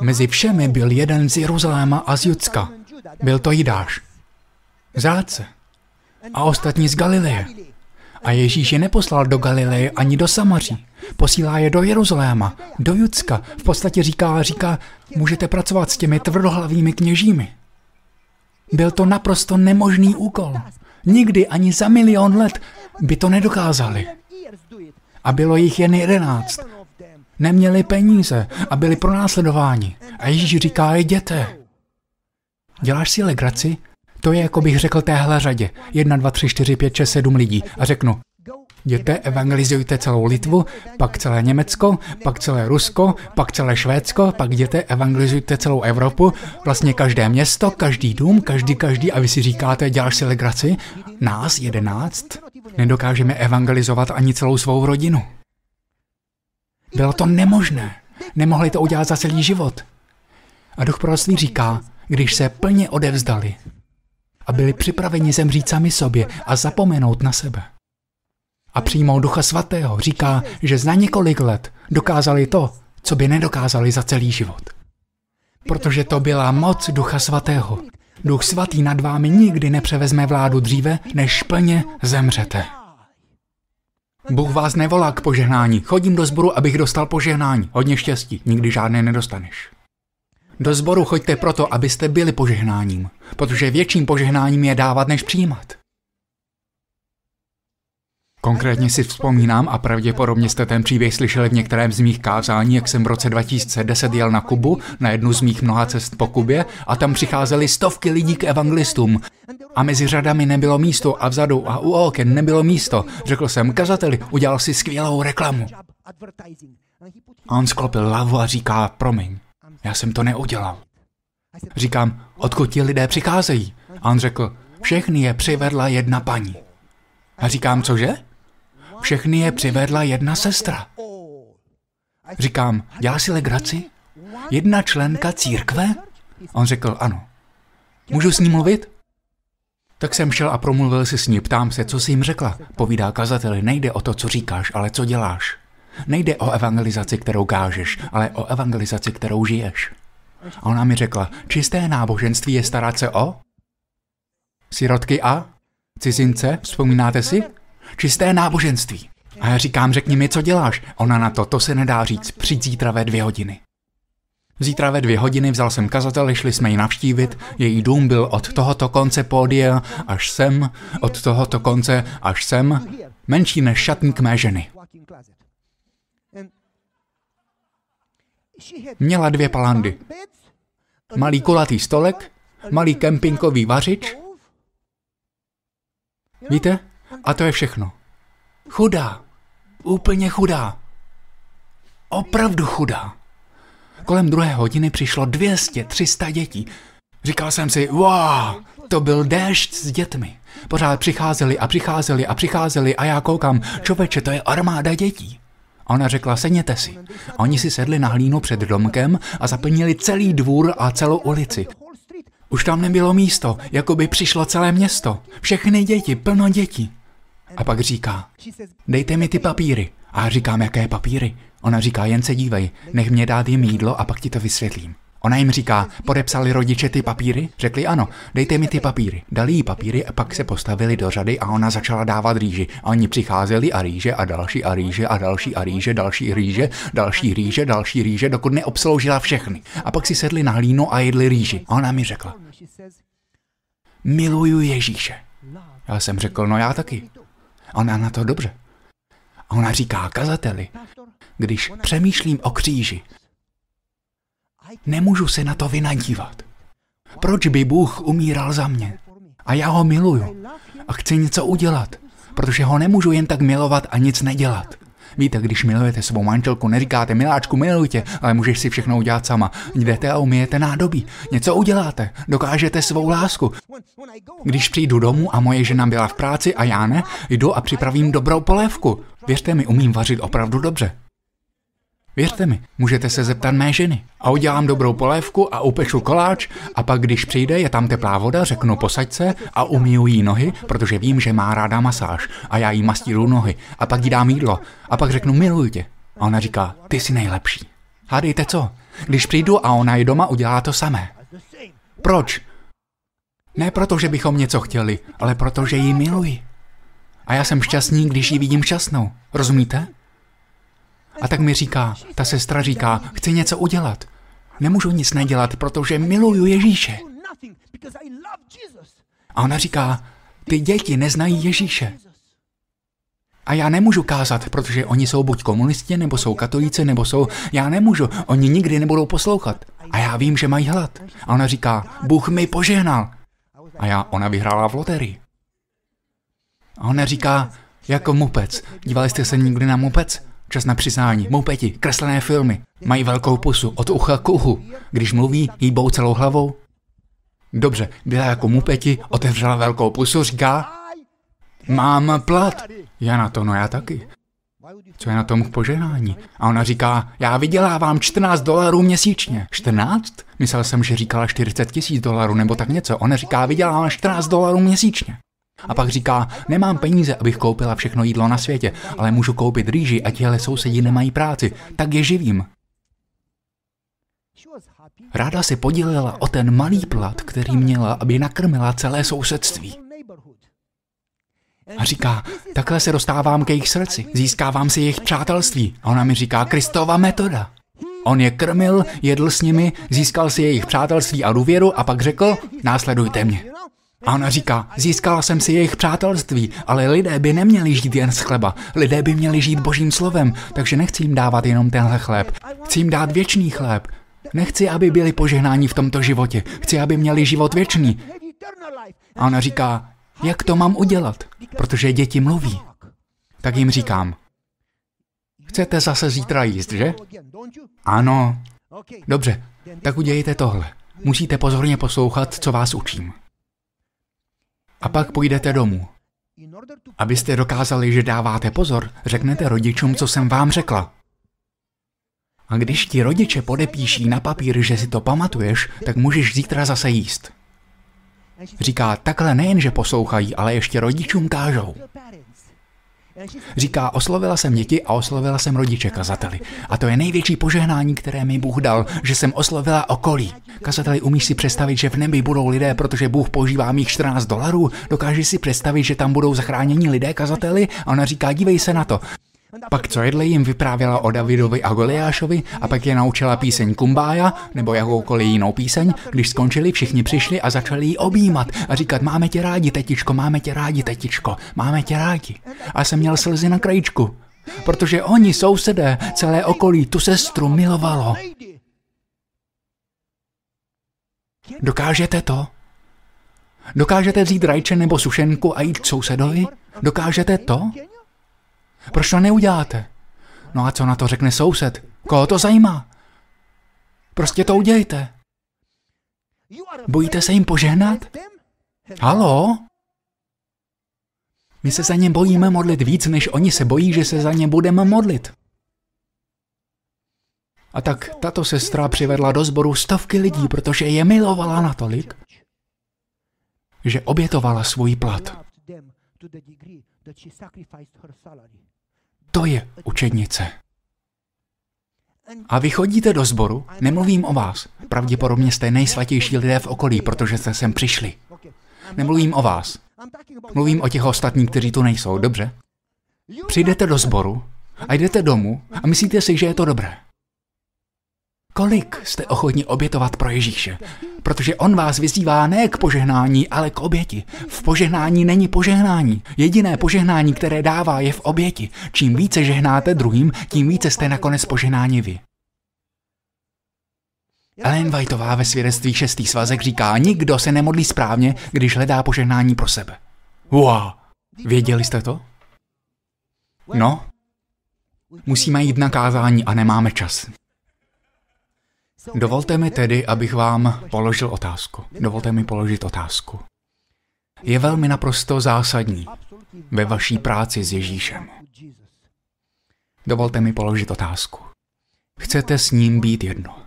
Mezi všemi byl jeden z Jeruzaléma a z Judska. Byl to Jidáš. Zrádce. A ostatní z Galileje. A Ježíš je neposlal do Galileje ani do Samaří. Posílá je do Jeruzaléma, do Judska. V podstatě říká, říká, můžete pracovat s těmi tvrdohlavými kněžími. Byl to naprosto nemožný úkol. Nikdy ani za milion let by to nedokázali. A bylo jich jen jedenáct. Neměli peníze a byli pronásledováni. A Ježíš říká, jděte. Děláš si legraci? To je, jako bych řekl téhle řadě. Jedna, dva, tři, čtyři, pět, šest, sedm lidí. A řeknu, Jděte, evangelizujte celou Litvu, pak celé Německo, pak celé Rusko, pak celé Švédsko, pak jděte, evangelizujte celou Evropu, vlastně každé město, každý dům, každý, každý a vy si říkáte, děláš si legraci? Nás, jedenáct, nedokážeme evangelizovat ani celou svou rodinu. Bylo to nemožné. Nemohli to udělat za celý život. A duch proroctví říká, když se plně odevzdali a byli připraveni zemřít sami sobě a zapomenout na sebe a přijmout Ducha Svatého, říká, že za několik let dokázali to, co by nedokázali za celý život. Protože to byla moc Ducha Svatého. Duch Svatý nad vámi nikdy nepřevezme vládu dříve, než plně zemřete. Bůh vás nevolá k požehnání. Chodím do sboru, abych dostal požehnání. Hodně štěstí, nikdy žádné nedostaneš. Do sboru choďte proto, abyste byli požehnáním, protože větším požehnáním je dávat, než přijímat. Konkrétně si vzpomínám a pravděpodobně jste ten příběh slyšeli v některém z mých kázání, jak jsem v roce 2010 jel na Kubu, na jednu z mých mnoha cest po Kubě a tam přicházely stovky lidí k evangelistům. A mezi řadami nebylo místo a vzadu a u oken nebylo místo. Řekl jsem, kazateli, udělal si skvělou reklamu. A on sklopil hlavu a říká, promiň, já jsem to neudělal. Říkám, odkud ti lidé přicházejí? A on řekl, všechny je přivedla jedna paní. A říkám, cože? Všechny je přivedla jedna sestra. Říkám, dělá si legraci? Jedna členka církve? On řekl, ano. Můžu s ní mluvit? Tak jsem šel a promluvil si s ní, ptám se, co jsi jim řekla. Povídá kazateli, nejde o to, co říkáš, ale co děláš. Nejde o evangelizaci, kterou kážeš, ale o evangelizaci, kterou žiješ. A ona mi řekla, čisté náboženství je starat se o? Sirotky a? Cizince, vzpomínáte si? Čisté náboženství. A já říkám, řekni mi, co děláš. Ona na to, to se nedá říct, přijď zítra ve dvě hodiny. Zítra ve dvě hodiny vzal jsem kazateli, šli jsme ji navštívit. Její dům byl od tohoto konce pódia až sem, od tohoto konce až sem, menší než šatník mé ženy. Měla dvě palandy. Malý kulatý stolek, malý kempingový vařič. Víte? A to je všechno. Chudá. Úplně chudá. Opravdu chudá. Kolem druhé hodiny přišlo 200, 300 dětí. Říkal jsem si, wow, to byl déšť s dětmi. Pořád přicházeli a přicházeli a přicházeli a já koukám, čověče, to je armáda dětí. A ona řekla, sedněte si. A oni si sedli na hlínu před domkem a zaplnili celý dvůr a celou ulici. Už tam nebylo místo, jako by přišlo celé město. Všechny děti, plno dětí. A pak říká, dejte mi ty papíry. A já říkám, jaké papíry? Ona říká, jen se dívej, nech mě dát jim jídlo a pak ti to vysvětlím. Ona jim říká, podepsali rodiče ty papíry? Řekli ano, dejte mi ty papíry. Dali jí papíry a pak se postavili do řady a ona začala dávat rýži. A oni přicházeli a rýže a další a rýže a další a rýže, další rýže, další rýže, další rýže, dokud neobsloužila všechny. A pak si sedli na hlínu a jedli rýži. A ona mi řekla, miluju Ježíše. Já jsem řekl, no já taky. A ona na to dobře. A ona říká kazateli, když přemýšlím o kříži, nemůžu se na to vynadívat. Proč by Bůh umíral za mě? A já ho miluju. A chci něco udělat, protože ho nemůžu jen tak milovat a nic nedělat. Víte, když milujete svou manželku, neříkáte miláčku, miluj tě, ale můžeš si všechno udělat sama. Jdete a umíjete nádobí. Něco uděláte. Dokážete svou lásku. Když přijdu domů a moje žena byla v práci a já ne, jdu a připravím dobrou polévku. Věřte mi, umím vařit opravdu dobře. Věřte mi, můžete se zeptat mé ženy. A udělám dobrou polévku a upeču koláč a pak když přijde, je tam teplá voda, řeknu posaď se a umiju jí nohy, protože vím, že má ráda masáž a já jí mastíru nohy a pak jí dám jídlo a pak řeknu miluji tě. A ona říká, ty jsi nejlepší. Hádejte co? Když přijdu a ona je doma, udělá to samé. Proč? Ne proto, že bychom něco chtěli, ale protože ji miluji. A já jsem šťastný, když ji vidím šťastnou. Rozumíte? A tak mi říká, ta sestra říká, chci něco udělat. Nemůžu nic nedělat, protože miluju Ježíše. A ona říká, ty děti neznají Ježíše. A já nemůžu kázat, protože oni jsou buď komunisti, nebo jsou katolíci, nebo jsou... Já nemůžu, oni nikdy nebudou poslouchat. A já vím, že mají hlad. A ona říká, Bůh mi požehnal. A já, ona vyhrála v loterii. A ona říká, jako mupec. Dívali jste se někdy na mupec? Čas na přiznání. Moupeti, kreslené filmy. Mají velkou pusu, od ucha k uhu. Když mluví, hýbou celou hlavou. Dobře, byla jako mupeti, otevřela velkou pusu, říká, mám plat. Já na to, no já taky. Co je na tom k poženání? A ona říká, já vydělávám 14 dolarů měsíčně. 14? Myslel jsem, že říkala 40 tisíc dolarů nebo tak něco. Ona říká, vydělávám 14 dolarů měsíčně. A pak říká, nemám peníze, abych koupila všechno jídlo na světě, ale můžu koupit rýži a tihle sousedí nemají práci, tak je živím. Ráda si podělila o ten malý plat, který měla, aby nakrmila celé sousedství. A říká, takhle se dostávám ke jejich srdci, získávám si jejich přátelství. A ona mi říká, Kristova metoda. On je krmil, jedl s nimi, získal si jejich přátelství a důvěru a pak řekl, následujte mě. A ona říká, získala jsem si jejich přátelství, ale lidé by neměli žít jen z chleba. Lidé by měli žít božím slovem, takže nechci jim dávat jenom tenhle chléb. Chci jim dát věčný chléb. Nechci, aby byli požehnáni v tomto životě. Chci, aby měli život věčný. A ona říká, jak to mám udělat? Protože děti mluví. Tak jim říkám, chcete zase zítra jíst, že? Ano. Dobře, tak udějte tohle. Musíte pozorně poslouchat, co vás učím a pak půjdete domů. Abyste dokázali, že dáváte pozor, řeknete rodičům, co jsem vám řekla. A když ti rodiče podepíší na papír, že si to pamatuješ, tak můžeš zítra zase jíst. Říká, takhle nejen, že poslouchají, ale ještě rodičům kážou. Říká, oslovila jsem děti a oslovila jsem rodiče kazateli. A to je největší požehnání, které mi Bůh dal, že jsem oslovila okolí. Kazateli, umíš si představit, že v nebi budou lidé, protože Bůh používá mých 14 dolarů? Dokážeš si představit, že tam budou zachráněni lidé kazateli? A ona říká, dívej se na to. Pak co jedle jim vyprávěla o Davidovi a Goliášovi a pak je naučila píseň Kumbája nebo jakoukoliv jinou píseň. Když skončili, všichni přišli a začali ji objímat a říkat máme tě rádi, tetičko, máme tě rádi, tetičko, máme tě rádi. A jsem měl slzy na krajičku, protože oni, sousedé, celé okolí, tu sestru milovalo. Dokážete to? Dokážete vzít rajče nebo sušenku a jít k sousedovi? Dokážete to? Proč to neuděláte? No a co na to řekne soused? Koho to zajímá? Prostě to udějte. Bojíte se jim požehnat? Halo? My se za ně bojíme modlit víc, než oni se bojí, že se za ně budeme modlit. A tak tato sestra přivedla do sboru stovky lidí, protože je milovala natolik, že obětovala svůj plat. To je učednice. A vy chodíte do sboru, nemluvím o vás. Pravděpodobně jste nejsvatější lidé v okolí, protože jste sem přišli. Nemluvím o vás. Mluvím o těch ostatních, kteří tu nejsou, dobře? Přijdete do sboru a jdete domů a myslíte si, že je to dobré. Kolik jste ochotni obětovat pro Ježíše? Protože on vás vyzývá ne k požehnání, ale k oběti. V požehnání není požehnání. Jediné požehnání, které dává, je v oběti. Čím více žehnáte druhým, tím více jste nakonec požehnáni vy. Ellen Whiteová ve svědectví šestý svazek říká, nikdo se nemodlí správně, když hledá požehnání pro sebe. Wow! Věděli jste to? No? Musíme jít na kázání a nemáme čas. Dovolte mi tedy, abych vám položil otázku. Dovolte mi položit otázku. Je velmi naprosto zásadní ve vaší práci s Ježíšem. Dovolte mi položit otázku. Chcete s ním být jedno.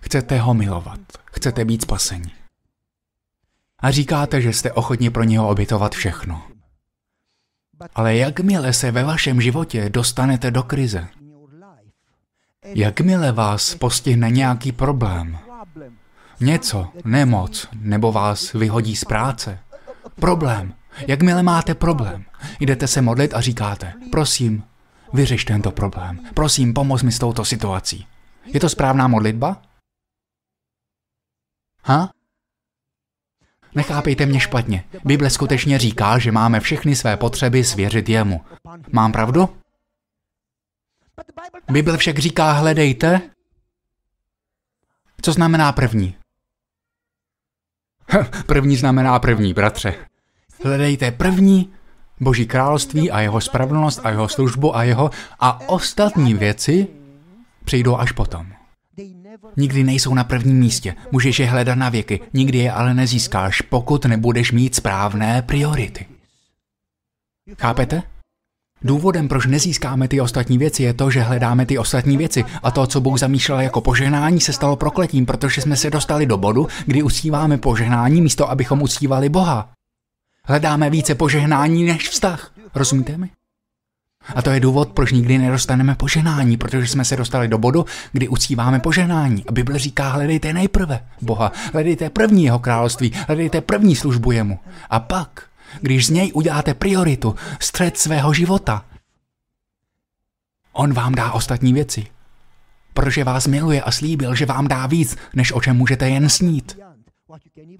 Chcete ho milovat. Chcete být spasení. A říkáte, že jste ochotni pro něho obětovat všechno. Ale jakmile se ve vašem životě dostanete do krize, jakmile vás postihne nějaký problém, něco, nemoc, nebo vás vyhodí z práce, problém, jakmile máte problém, jdete se modlit a říkáte, prosím, vyřeš tento problém, prosím, pomoz mi s touto situací. Je to správná modlitba? Ha? Nechápejte mě špatně. Bible skutečně říká, že máme všechny své potřeby svěřit jemu. Mám pravdu? Bible však říká, hledejte. Co znamená první? první znamená první, bratře. Hledejte první Boží království a jeho spravedlnost a jeho službu a jeho a ostatní věci přijdou až potom. Nikdy nejsou na prvním místě. Můžeš je hledat na věky, nikdy je ale nezískáš, pokud nebudeš mít správné priority. Chápete? Důvodem, proč nezískáme ty ostatní věci, je to, že hledáme ty ostatní věci a to, co Bůh zamýšlel jako požehnání, se stalo prokletím, protože jsme se dostali do bodu, kdy uctíváme požehnání místo, abychom uctívali Boha. Hledáme více požehnání než vztah. Rozumíte mi? A to je důvod, proč nikdy nedostaneme poženání, protože jsme se dostali do bodu, kdy uctíváme poženání. A Bible říká, hledejte nejprve Boha, hledejte první jeho království, hledejte první službu jemu. A pak, když z něj uděláte prioritu, střed svého života, on vám dá ostatní věci. Protože vás miluje a slíbil, že vám dá víc, než o čem můžete jen snít.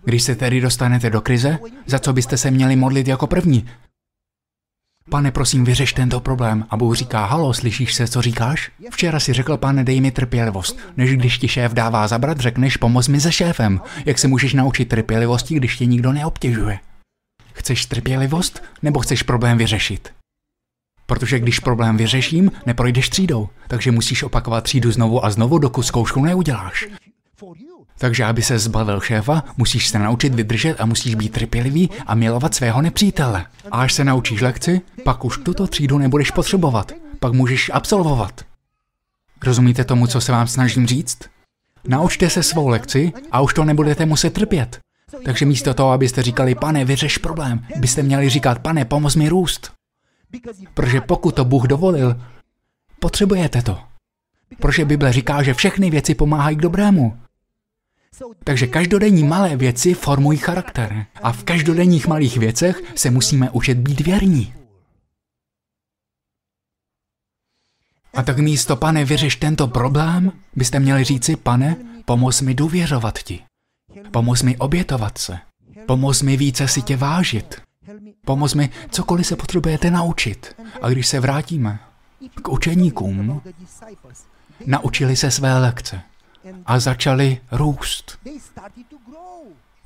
Když se tedy dostanete do krize, za co byste se měli modlit jako první? Pane, prosím, vyřeš tento problém. A Bůh říká, halo, slyšíš se, co říkáš? Včera si řekl, pane, dej mi trpělivost. Než když ti šéf dává zabrat, řekneš, pomoz mi se šéfem. Jak se můžeš naučit trpělivosti, když tě nikdo neobtěžuje? Chceš trpělivost, nebo chceš problém vyřešit? Protože když problém vyřeším, neprojdeš třídou, takže musíš opakovat třídu znovu a znovu, dokud zkoušku neuděláš. Takže aby se zbavil šéfa, musíš se naučit vydržet a musíš být trpělivý a milovat svého nepřítele. A až se naučíš lekci, pak už tuto třídu nebudeš potřebovat. Pak můžeš absolvovat. Rozumíte tomu, co se vám snažím říct? Naučte se svou lekci a už to nebudete muset trpět. Takže místo toho, abyste říkali, pane, vyřeš problém, byste měli říkat, pane, pomoz mi růst. Protože pokud to Bůh dovolil, potřebujete to. Protože Bible říká, že všechny věci pomáhají k dobrému. Takže každodenní malé věci formují charakter. A v každodenních malých věcech se musíme učit být věrní. A tak místo, pane, vyřeš tento problém, byste měli říci, pane, pomoz mi důvěřovat ti. Pomoz mi obětovat se. Pomoz mi více si tě vážit. Pomoz mi cokoliv se potřebujete naučit. A když se vrátíme k učeníkům, naučili se své lekce a začali růst.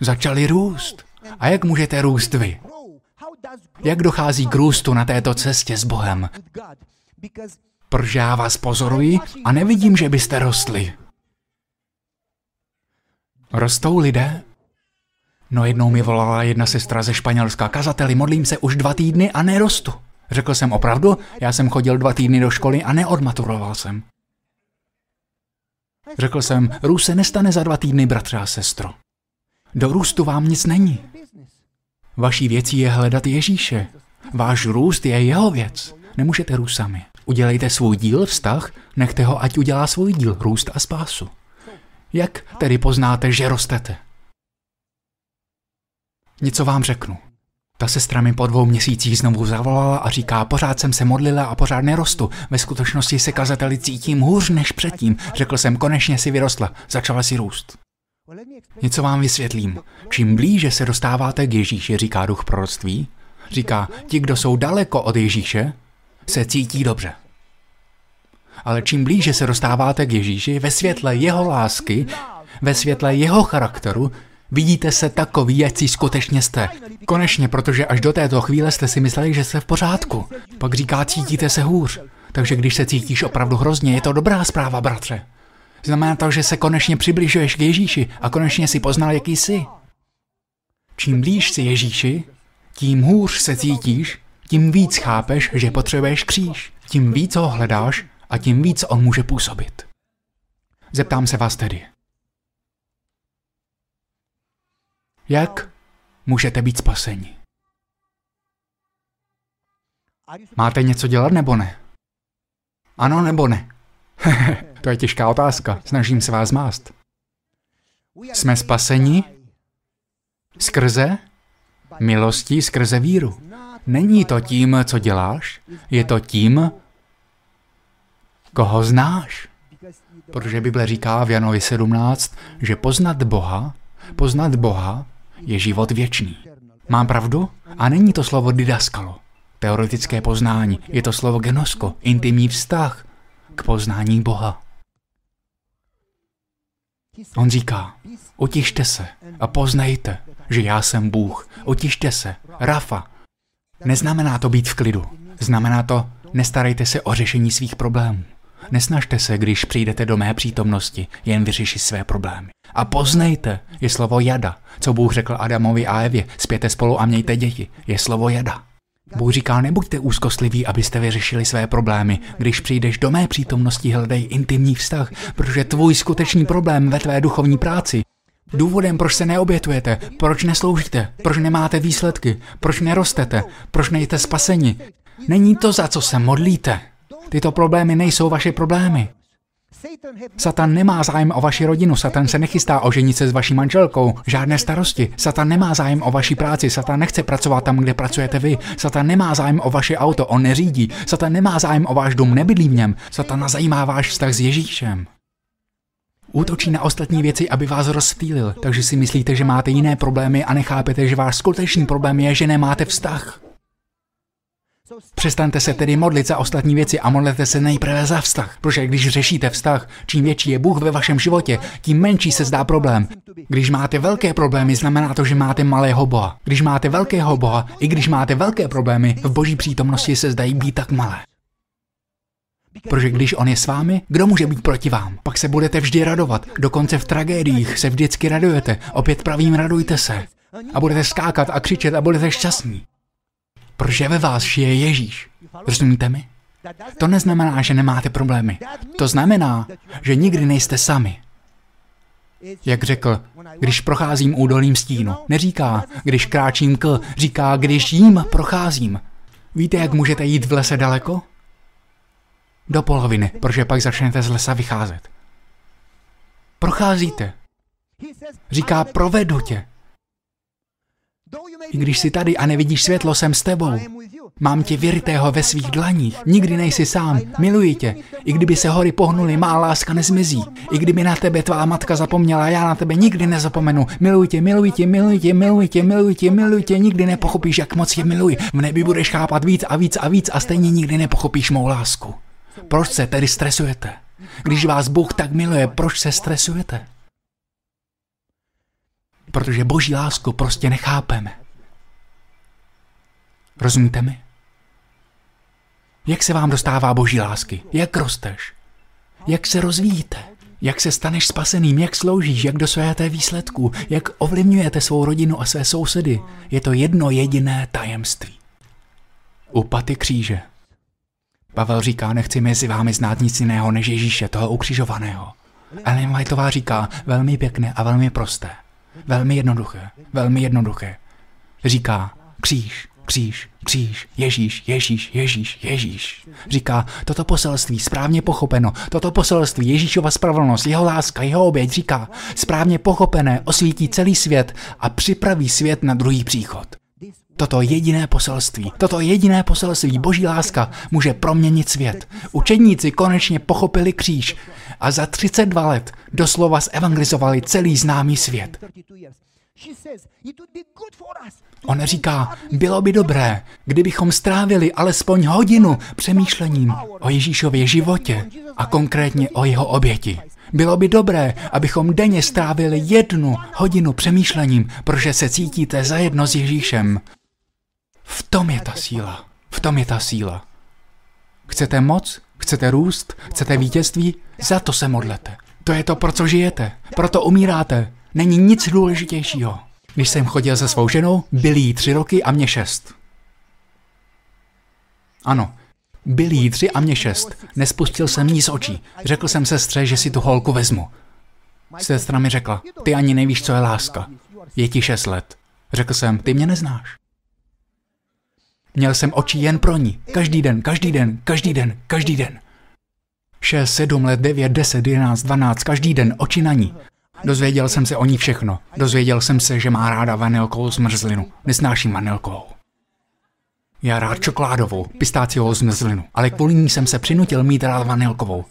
Začali růst. A jak můžete růst vy? Jak dochází k růstu na této cestě s Bohem? Protože já vás pozoruji a nevidím, že byste rostli. Rostou lidé? No jednou mi volala jedna sestra ze Španělska. Kazateli, modlím se už dva týdny a nerostu. Řekl jsem opravdu, já jsem chodil dva týdny do školy a neodmaturoval jsem. Řekl jsem, růst se nestane za dva týdny, bratře a sestro. Do růstu vám nic není. Vaší věcí je hledat Ježíše. Váš růst je jeho věc. Nemůžete růst sami. Udělejte svůj díl, vztah, nechte ho, ať udělá svůj díl, růst a spásu. Jak tedy poznáte, že rostete? Něco vám řeknu. Ta sestra mi po dvou měsících znovu zavolala a říká, pořád jsem se modlila a pořád nerostu. Ve skutečnosti se kazateli cítím hůř než předtím. Řekl jsem, konečně si vyrostla, začala si růst. Něco vám vysvětlím. Čím blíže se dostáváte k Ježíši, říká duch proroctví, říká, ti, kdo jsou daleko od Ježíše, se cítí dobře. Ale čím blíže se dostáváte k Ježíši, ve světle jeho lásky, ve světle jeho charakteru, Vidíte se takový, jak si skutečně jste. Konečně, protože až do této chvíle jste si mysleli, že jste v pořádku. Pak říká, cítíte se hůř. Takže když se cítíš opravdu hrozně, je to dobrá zpráva, bratře. Znamená to, že se konečně přibližuješ k Ježíši a konečně si poznal, jaký jsi. Čím blíž si Ježíši, tím hůř se cítíš, tím víc chápeš, že potřebuješ kříž. Tím víc ho hledáš a tím víc on může působit. Zeptám se vás tedy. Jak můžete být spaseni? Máte něco dělat nebo ne? Ano nebo ne? to je těžká otázka, snažím se vás mást. Jsme spaseni skrze milostí, skrze víru. Není to tím, co děláš, je to tím, koho znáš. Protože Bible říká v Janovi 17, že poznat Boha, poznat Boha je život věčný. Mám pravdu? A není to slovo didaskalo, teoretické poznání, je to slovo genosko, intimní vztah k poznání Boha. On říká, utište se a poznejte, že já jsem Bůh. Utište se. Rafa. Neznamená to být v klidu. Znamená to, nestarejte se o řešení svých problémů. Nesnažte se, když přijdete do mé přítomnosti, jen vyřešit své problémy. A poznejte, je slovo jada. Co Bůh řekl Adamovi a Evě, spěte spolu a mějte děti, je slovo jada. Bůh říká, nebuďte úzkostliví, abyste vyřešili své problémy. Když přijdeš do mé přítomnosti, hledej intimní vztah, protože tvůj skutečný problém ve tvé duchovní práci Důvodem, proč se neobětujete, proč nesloužíte, proč nemáte výsledky, proč nerostete, proč nejste spaseni, není to, za co se modlíte. Tyto problémy nejsou vaše problémy. Satan nemá zájem o vaši rodinu, Satan se nechystá oženit se s vaší manželkou, žádné starosti. Satan nemá zájem o vaši práci, Satan nechce pracovat tam, kde pracujete vy. Satan nemá zájem o vaše auto, on neřídí. Satan nemá zájem o váš dům, nebydlí v něm. Satan zajímá váš vztah s Ježíšem. Útočí na ostatní věci, aby vás rozptýlil, takže si myslíte, že máte jiné problémy a nechápete, že váš skutečný problém je, že nemáte vztah. Přestaňte se tedy modlit za ostatní věci a modlete se nejprve za vztah, protože když řešíte vztah, čím větší je Bůh ve vašem životě, tím menší se zdá problém. Když máte velké problémy, znamená to, že máte malého Boha. Když máte velkého Boha, i když máte velké problémy, v boží přítomnosti se zdají být tak malé. Protože když on je s vámi, kdo může být proti vám? Pak se budete vždy radovat. Dokonce v tragédiích se vždycky radujete. Opět pravím, radujte se. A budete skákat a křičet a budete šťastní. Protože ve vás žije Ježíš. Rozumíte mi? To neznamená, že nemáte problémy. To znamená, že nikdy nejste sami. Jak řekl, když procházím údolím stínu. Neříká, když kráčím k, říká, když jím procházím. Víte, jak můžete jít v lese daleko? Do poloviny, protože pak začnete z lesa vycházet. Procházíte. Říká, provedu tě. I když jsi tady a nevidíš světlo, jsem s tebou. Mám tě vyrytého ve svých dlaních. Nikdy nejsi sám. Miluji tě. I kdyby se hory pohnuly, má láska nezmizí. I kdyby na tebe tvá matka zapomněla, já na tebe nikdy nezapomenu. Miluji tě, miluji tě, miluji tě, miluji tě, miluji tě, miluji tě. Nikdy nepochopíš, jak moc tě miluji. V nebi budeš chápat víc a víc a víc a stejně nikdy nepochopíš mou lásku. Proč se tedy stresujete? Když vás Bůh tak miluje, proč se stresujete? Protože boží lásku prostě nechápeme. Rozumíte mi? Jak se vám dostává boží lásky? Jak rosteš? Jak se rozvíjíte? Jak se staneš spaseným? Jak sloužíš? Jak dosahujete výsledků? Jak ovlivňujete svou rodinu a své sousedy? Je to jedno jediné tajemství. U paty kříže. Pavel říká, nechci mezi vámi znát nic jiného než Ježíše, toho ukřižovaného. Ellen Whiteová říká, velmi pěkné a velmi prosté. Velmi jednoduché, velmi jednoduché. Říká, kříž, kříž, kříž, Ježíš, Ježíš, Ježíš, Ježíš. Říká, toto poselství správně pochopeno, toto poselství Ježíšova spravedlnost, jeho láska, jeho oběť, říká, správně pochopené osvítí celý svět a připraví svět na druhý příchod. Toto jediné poselství, toto jediné poselství, boží láska, může proměnit svět. Učedníci konečně pochopili kříž a za 32 let doslova zevangelizovali celý známý svět. On říká, bylo by dobré, kdybychom strávili alespoň hodinu přemýšlením o Ježíšově životě a konkrétně o jeho oběti. Bylo by dobré, abychom denně strávili jednu hodinu přemýšlením, protože se cítíte zajedno s Ježíšem. V tom je ta síla. V tom je ta síla. Chcete moc? Chcete růst? Chcete vítězství? Za to se modlete. To je to, pro co žijete. Proto umíráte. Není nic důležitějšího. Když jsem chodil se svou ženou, byly jí tři roky a mě šest. Ano, byly jí tři a mě šest. Nespustil jsem ní z očí. Řekl jsem sestře, že si tu holku vezmu. Sestra mi řekla, ty ani nevíš, co je láska. Je ti šest let. Řekl jsem, ty mě neznáš. Měl jsem oči jen pro ní. Každý den, každý den, každý den, každý den. Šest, sedm let, devět, deset, jedenáct, dvanáct, každý den, oči na ní. Dozvěděl jsem se o ní všechno. Dozvěděl jsem se, že má ráda vanilkovou zmrzlinu. Nesnáším vanilkovou. Já rád čokoládovou, pistáciovou zmrzlinu, ale kvůli ní jsem se přinutil mít rád vanilkovou.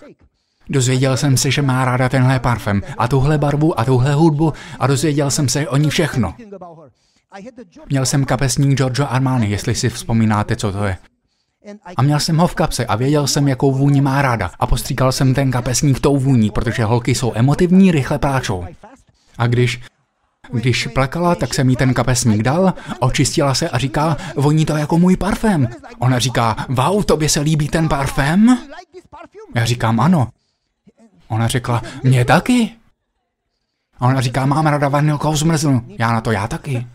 Dozvěděl jsem se, že má ráda tenhle parfém a tuhle barvu a tuhle hudbu a dozvěděl jsem se o ní všechno. Měl jsem kapesník Giorgio Armani, jestli si vzpomínáte, co to je. A měl jsem ho v kapse a věděl jsem, jakou vůni má ráda. A postříkal jsem ten kapesník tou vůní, protože holky jsou emotivní, rychle pláčou. A když když plakala, tak jsem jí ten kapesník dal, očistila se a říká, voní to jako můj parfém. Ona říká, wow, tobě se líbí ten parfém? Já říkám, ano. Ona řekla, mě taky. A ona říká, mám rada vanilkovou zmrzlinu. Já na to, já taky.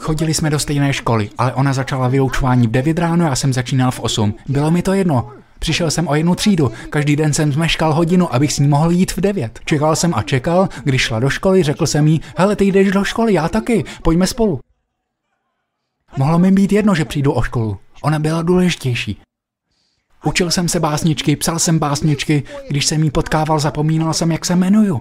Chodili jsme do stejné školy, ale ona začala vyučování v 9 ráno, já jsem začínal v 8. Bylo mi to jedno. Přišel jsem o jednu třídu, každý den jsem zmeškal hodinu, abych s ní mohl jít v 9. Čekal jsem a čekal, když šla do školy, řekl jsem jí, hele, ty jdeš do školy, já taky, pojďme spolu. Mohlo mi být jedno, že přijdu o školu. Ona byla důležitější. Učil jsem se básničky, psal jsem básničky, když jsem jí potkával, zapomínal jsem, jak se jmenuju.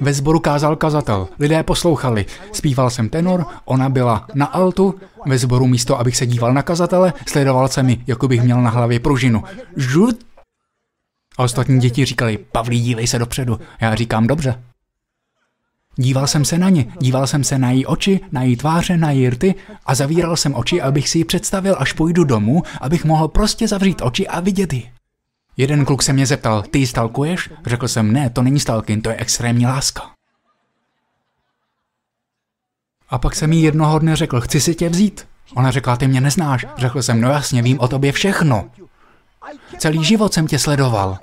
Ve sboru kázal kazatel, lidé poslouchali. Zpíval jsem tenor, ona byla na altu, ve sboru místo, abych se díval na kazatele, sledoval se mi, jako bych měl na hlavě pružinu. Žut! A ostatní děti říkali, Pavlí, dívej se dopředu. Já říkám, dobře. Díval jsem se na ně, díval jsem se na její oči, na její tváře, na její rty a zavíral jsem oči, abych si ji představil, až půjdu domů, abych mohl prostě zavřít oči a vidět ji. Jeden kluk se mě zeptal, ty ji stalkuješ? Řekl jsem, ne, to není stalking, to je extrémní láska. A pak jsem jí jednoho dne řekl, chci si tě vzít. Ona řekla, ty mě neznáš. Řekl jsem, no jasně, vím o tobě všechno. Celý život jsem tě sledoval.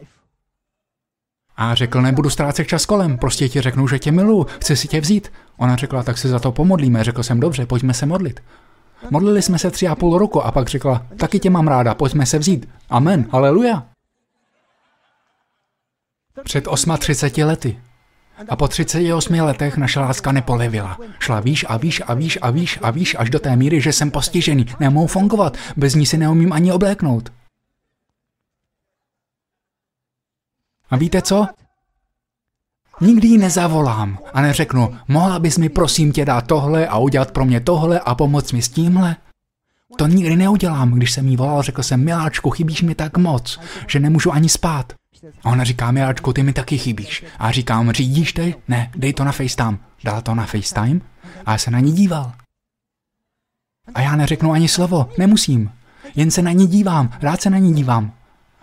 A řekl, nebudu ztrácet čas kolem, prostě ti řeknu, že tě miluju, chci si tě vzít. Ona řekla, tak se za to pomodlíme. Řekl jsem, dobře, pojďme se modlit. Modlili jsme se tři a půl roku a pak řekla, taky tě mám ráda, pojďme se vzít. Amen, haleluja. Před 38 lety. A po 38 letech naše láska nepolevila. Šla výš a výš a výš a výš a výš až do té míry, že jsem postižený. Nemohu fungovat. Bez ní si neumím ani obléknout. A víte co? Nikdy ji nezavolám a neřeknu, mohla bys mi prosím tě dát tohle a udělat pro mě tohle a pomoct mi s tímhle? To nikdy neudělám, když jsem jí volal, řekl jsem, miláčku, chybíš mi tak moc, že nemůžu ani spát. A ona říká, miláčku, ty mi taky chybíš. A já říkám, řídíš ty? Ne, dej to na FaceTime. Dal to na FaceTime a já se na ní díval. A já neřeknu ani slovo, nemusím. Jen se na ní dívám, rád se na ní dívám.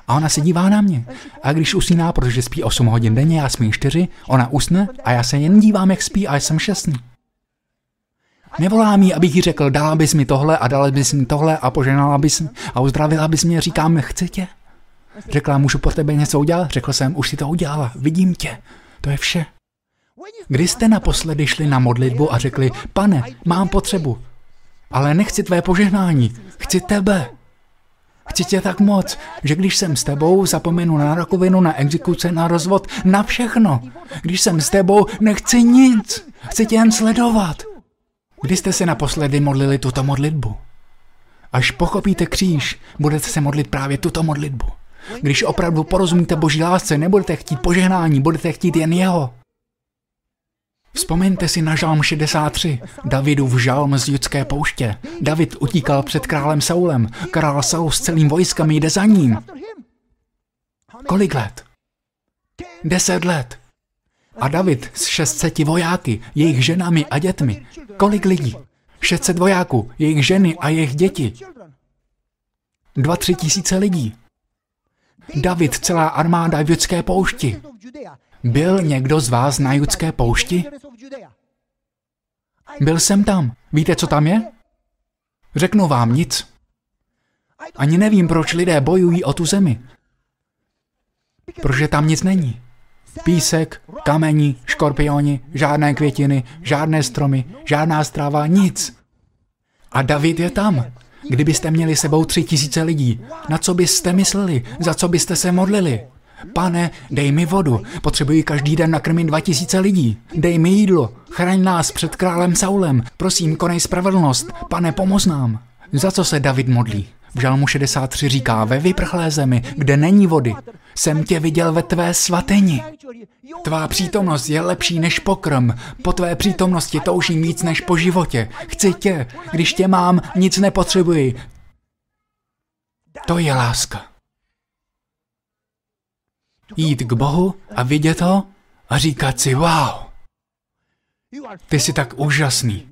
A ona se dívá na mě. A když usíná, protože spí 8 hodin denně, já smím 4, ona usne a já se jen dívám, jak spí a jsem šťastný. Nevolám jí, abych jí řekl, dala bys mi tohle a dala bys mi tohle a poženala bys a uzdravila bys mě, říkám, chci tě. Řekla, můžu po tebe něco udělat? Řekl jsem, už si to udělala, vidím tě. To je vše. Kdy jste naposledy šli na modlitbu a řekli, pane, mám potřebu, ale nechci tvé požehnání, chci tebe. Chci tě tak moc, že když jsem s tebou, zapomenu na rakovinu, na exekuce, na rozvod, na všechno. Když jsem s tebou, nechci nic. Chci tě jen sledovat. Kdy jste se naposledy modlili tuto modlitbu? Až pochopíte kříž, budete se modlit právě tuto modlitbu. Když opravdu porozumíte boží lásce, nebudete chtít požehnání, budete chtít jen jeho. Vzpomeňte si na žalm 63, Davidův žalm z judské pouště. David utíkal před králem Saulem. Král Saul s celým vojskem jde za ním. Kolik let? Deset let. A David s 600 vojáky, jejich ženami a dětmi. Kolik lidí? 600 vojáků, jejich ženy a jejich děti. Dva, tři tisíce lidí. David, celá armáda v judské poušti. Byl někdo z vás na judské poušti? Byl jsem tam. Víte, co tam je? Řeknu vám nic. Ani nevím, proč lidé bojují o tu zemi. Protože tam nic není. Písek, kamení, škorpioni, žádné květiny, žádné stromy, žádná stráva, nic. A David je tam. Kdybyste měli sebou tři tisíce lidí, na co byste mysleli, za co byste se modlili? Pane, dej mi vodu, potřebuji každý den nakrmit dva tisíce lidí. Dej mi jídlo, chraň nás před králem Saulem, prosím, konej spravedlnost, pane, pomoz nám. Za co se David modlí? V Žalmu 63 říká, ve vyprchlé zemi, kde není vody, jsem tě viděl ve tvé svatyni. Tvá přítomnost je lepší než pokrm. Po tvé přítomnosti toužím víc než po životě. Chci tě. Když tě mám, nic nepotřebuji. To je láska. Jít k Bohu a vidět ho a říkat si wow. Ty jsi tak úžasný.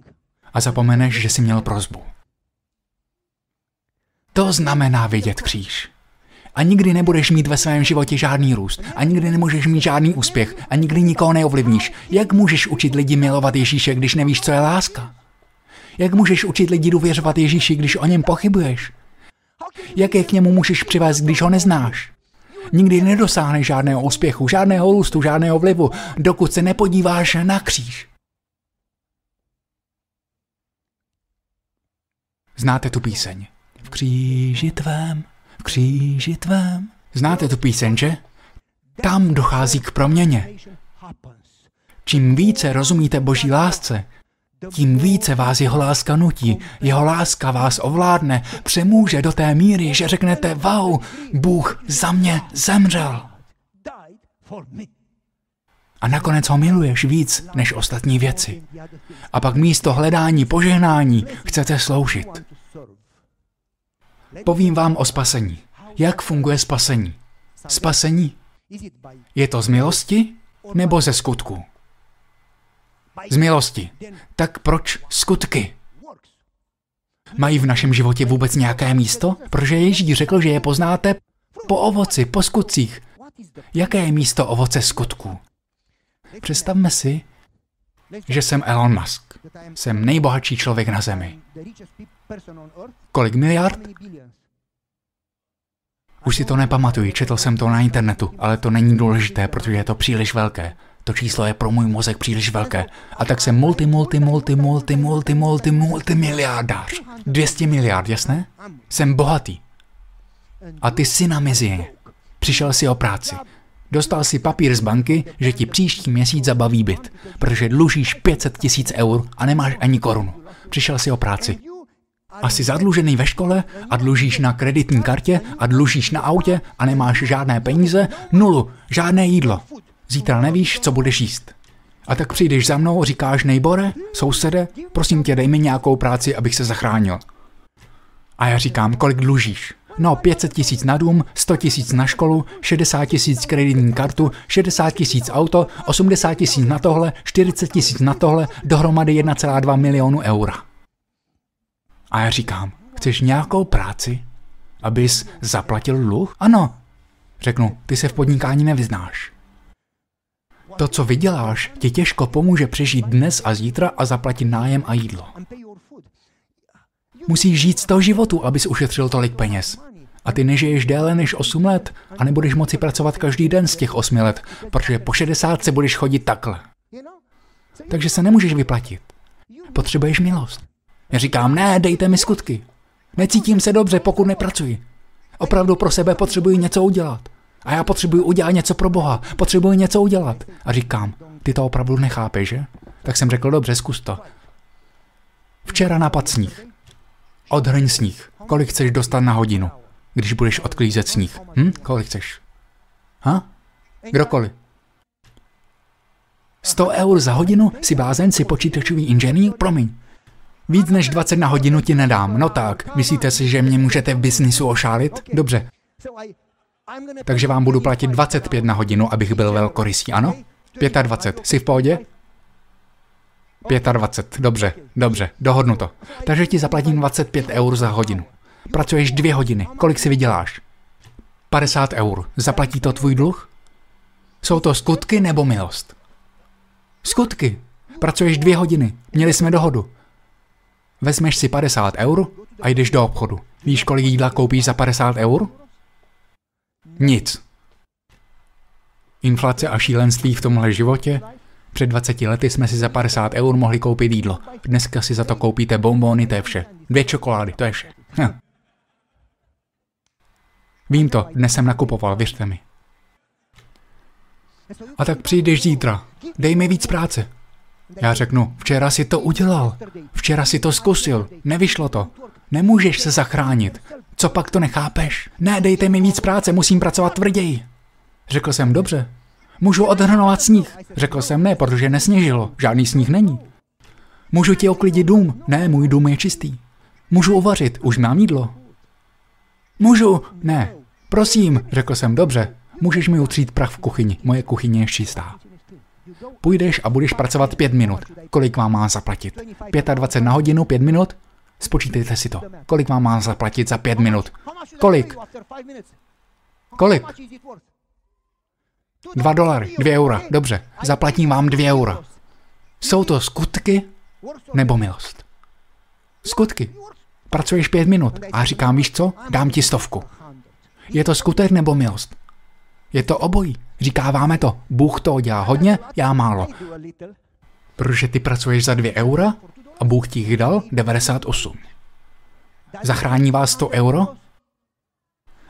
A zapomeneš, že jsi měl prozbu. To znamená vidět kříž. A nikdy nebudeš mít ve svém životě žádný růst. A nikdy nemůžeš mít žádný úspěch. A nikdy nikoho neovlivníš. Jak můžeš učit lidi milovat Ježíše, když nevíš, co je láska? Jak můžeš učit lidi důvěřovat Ježíši, když o něm pochybuješ? Jak je k němu můžeš přivést, když ho neznáš? Nikdy nedosáhneš žádného úspěchu, žádného růstu, žádného vlivu, dokud se nepodíváš na kříž. Znáte tu píseň? V kříži tvém kříži tvém. Znáte tu píseň, že? Tam dochází k proměně. Čím více rozumíte Boží lásce, tím více vás jeho láska nutí, jeho láska vás ovládne, přemůže do té míry, že řeknete, wow, Bůh za mě zemřel. A nakonec ho miluješ víc než ostatní věci. A pak místo hledání požehnání chcete sloužit. Povím vám o spasení. Jak funguje spasení? Spasení? Je to z milosti nebo ze skutku? Z milosti. Tak proč skutky? Mají v našem životě vůbec nějaké místo? Protože Ježíš řekl, že je poznáte po ovoci, po skutcích. Jaké je místo ovoce skutku? Představme si, že jsem Elon Musk. Jsem nejbohatší člověk na Zemi. Kolik miliard? Už si to nepamatuji, četl jsem to na internetu, ale to není důležité, protože je to příliš velké. To číslo je pro můj mozek příliš velké. A tak jsem multi, multi, multi, multi, multi, multi, multi miliardář. 200 miliard, jasné? Jsem bohatý. A ty jsi na mezie. Přišel si o práci. Dostal si papír z banky, že ti příští měsíc zabaví byt, protože dlužíš 500 tisíc eur a nemáš ani korunu. Přišel si o práci. A jsi zadlužený ve škole a dlužíš na kreditní kartě a dlužíš na autě a nemáš žádné peníze, nulu, žádné jídlo. Zítra nevíš, co budeš jíst. A tak přijdeš za mnou, říkáš, nejbore, sousede, prosím tě, dej mi nějakou práci, abych se zachránil. A já říkám, kolik dlužíš? No, 500 tisíc na dům, 100 tisíc na školu, 60 tisíc kreditní kartu, 60 tisíc auto, 80 tisíc na tohle, 40 tisíc na tohle, dohromady 1,2 milionu eura. A já říkám, chceš nějakou práci, abys zaplatil dluh? Ano. Řeknu, ty se v podnikání nevyznáš. To, co vyděláš, ti těžko pomůže přežít dnes a zítra a zaplatit nájem a jídlo. Musíš žít z toho životu, abys ušetřil tolik peněz. A ty nežiješ déle než 8 let a nebudeš moci pracovat každý den z těch 8 let, protože po 60 se budeš chodit takhle. Takže se nemůžeš vyplatit. Potřebuješ milost. Já říkám, ne, dejte mi skutky. Necítím se dobře, pokud nepracuji. Opravdu pro sebe potřebuji něco udělat. A já potřebuji udělat něco pro Boha. Potřebuji něco udělat. A říkám, ty to opravdu nechápeš, že? Tak jsem řekl, dobře, zkus to. Včera napad sníh. Odhrň sníh. Kolik chceš dostat na hodinu, když budeš odklízet sníh? Hm? Kolik chceš? Ha? Kdokoliv. 100 eur za hodinu si bázen, si počítačový inženýr? Promiň. Víc než 20 na hodinu ti nedám. No tak, myslíte si, že mě můžete v biznisu ošálit? Dobře. Takže vám budu platit 25 na hodinu, abych byl velkorysý, ano? 25. Jsi v pohodě? 25. Dobře, dobře, dohodnu to. Takže ti zaplatím 25 eur za hodinu. Pracuješ dvě hodiny. Kolik si vyděláš? 50 eur. Zaplatí to tvůj dluh? Jsou to skutky nebo milost? Skutky. Pracuješ dvě hodiny. Měli jsme dohodu. Vezmeš si 50 eur a jdeš do obchodu. Víš, kolik jídla koupíš za 50 eur? Nic. Inflace a šílenství v tomhle životě? Před 20 lety jsme si za 50 eur mohli koupit jídlo. Dneska si za to koupíte bonbony, to je vše. Dvě čokolády, to je vše. Hm. Vím to, dnes jsem nakupoval, věřte mi. A tak přijdeš zítra. Dej mi víc práce. Já řeknu, včera si to udělal. Včera si to zkusil. Nevyšlo to. Nemůžeš se zachránit. Co pak to nechápeš? Ne, dejte mi víc práce, musím pracovat tvrději. Řekl jsem, dobře. Můžu odhrnovat sníh. Řekl jsem, ne, protože nesněžilo. Žádný sníh není. Můžu ti oklidit dům. Ne, můj dům je čistý. Můžu uvařit, už mám jídlo. Můžu, ne. Prosím, řekl jsem, dobře. Můžeš mi utřít prach v kuchyni, moje kuchyně je čistá. Půjdeš a budeš pracovat pět minut. Kolik vám má zaplatit? 25 na hodinu, pět minut? Spočítejte si to. Kolik vám má zaplatit za pět minut? Kolik? Kolik? Dva dolary, dvě eura, dobře. Zaplatím vám dvě eura. Jsou to skutky nebo milost? Skutky. Pracuješ pět minut a říkám, víš co, dám ti stovku. Je to skutek nebo milost? Je to obojí. Říkáváme to. Bůh to dělá hodně, já málo. Protože ty pracuješ za dvě eura a Bůh ti jich dal 98. Zachrání vás 100 euro?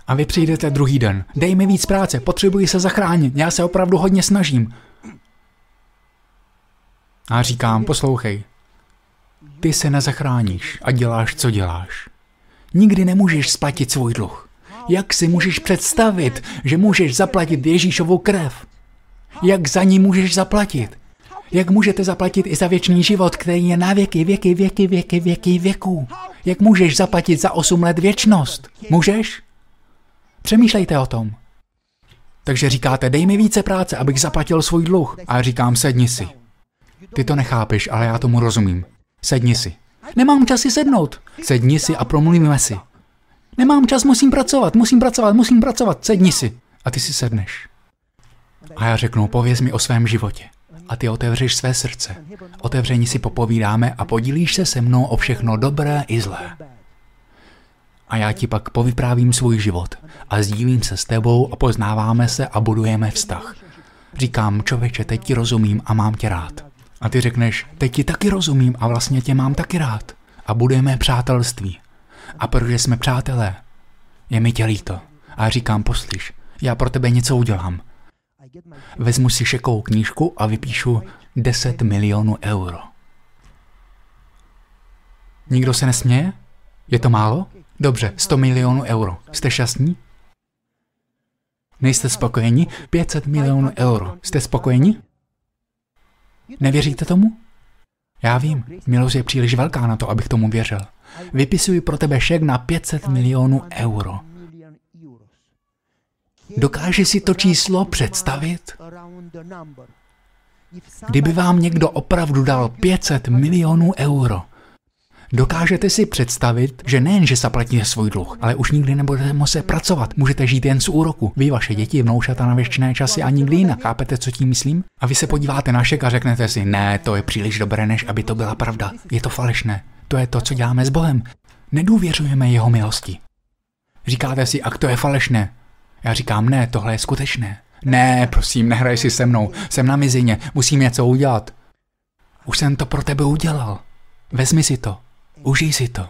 A vy přijdete druhý den. Dej mi víc práce, potřebuji se zachránit, já se opravdu hodně snažím. A říkám, poslouchej, ty se nezachráníš a děláš, co děláš. Nikdy nemůžeš splatit svůj dluh. Jak si můžeš představit, že můžeš zaplatit Ježíšovu krev? Jak za ní můžeš zaplatit? Jak můžete zaplatit i za věčný život, který je na věky, věky, věky, věky, věky, věků? Jak můžeš zaplatit za 8 let věčnost? Můžeš? Přemýšlejte o tom. Takže říkáte, dej mi více práce, abych zaplatil svůj dluh. A říkám, sedni si. Ty to nechápeš, ale já tomu rozumím. Sedni si. Nemám čas si sednout. Sedni si a promluvíme si. Nemám čas, musím pracovat, musím pracovat, musím pracovat, sedni si. A ty si sedneš. A já řeknu, pověz mi o svém životě. A ty otevřeš své srdce. Otevření si popovídáme a podílíš se se mnou o všechno dobré i zlé. A já ti pak povyprávím svůj život a sdílím se s tebou a poznáváme se a budujeme vztah. Říkám, člověče, teď ti rozumím a mám tě rád. A ty řekneš, teď ti taky rozumím a vlastně tě mám taky rád. A budujeme přátelství. A protože jsme přátelé, je mi tě líto. A říkám, poslyš, já pro tebe něco udělám. Vezmu si šekou knížku a vypíšu 10 milionů euro. Nikdo se nesměje? Je to málo? Dobře, 100 milionů euro. Jste šťastní? Nejste spokojeni? 500 milionů euro. Jste spokojeni? Nevěříte tomu? Já vím, milost je příliš velká na to, abych tomu věřil. Vypisuji pro tebe šek na 500 milionů euro. Dokáže si to číslo představit? Kdyby vám někdo opravdu dal 500 milionů euro, Dokážete si představit, že nejen, že zaplatíte svůj dluh, ale už nikdy nebudete muset pracovat. Můžete žít jen z úroku. Vy, vaše děti, vnoučata na věčné časy a nikdy jinak. Chápete, co tím myslím? A vy se podíváte na šek a řeknete si, ne, to je příliš dobré, než aby to byla pravda. Je to falešné. To je to, co děláme s Bohem. Nedůvěřujeme jeho milosti. Říkáte si, ak to je falešné. Já říkám, ne, tohle je skutečné. Ne, prosím, nehraj si se mnou. Jsem na mizině, musím něco udělat. Už jsem to pro tebe udělal. Vezmi si to. Užij si to.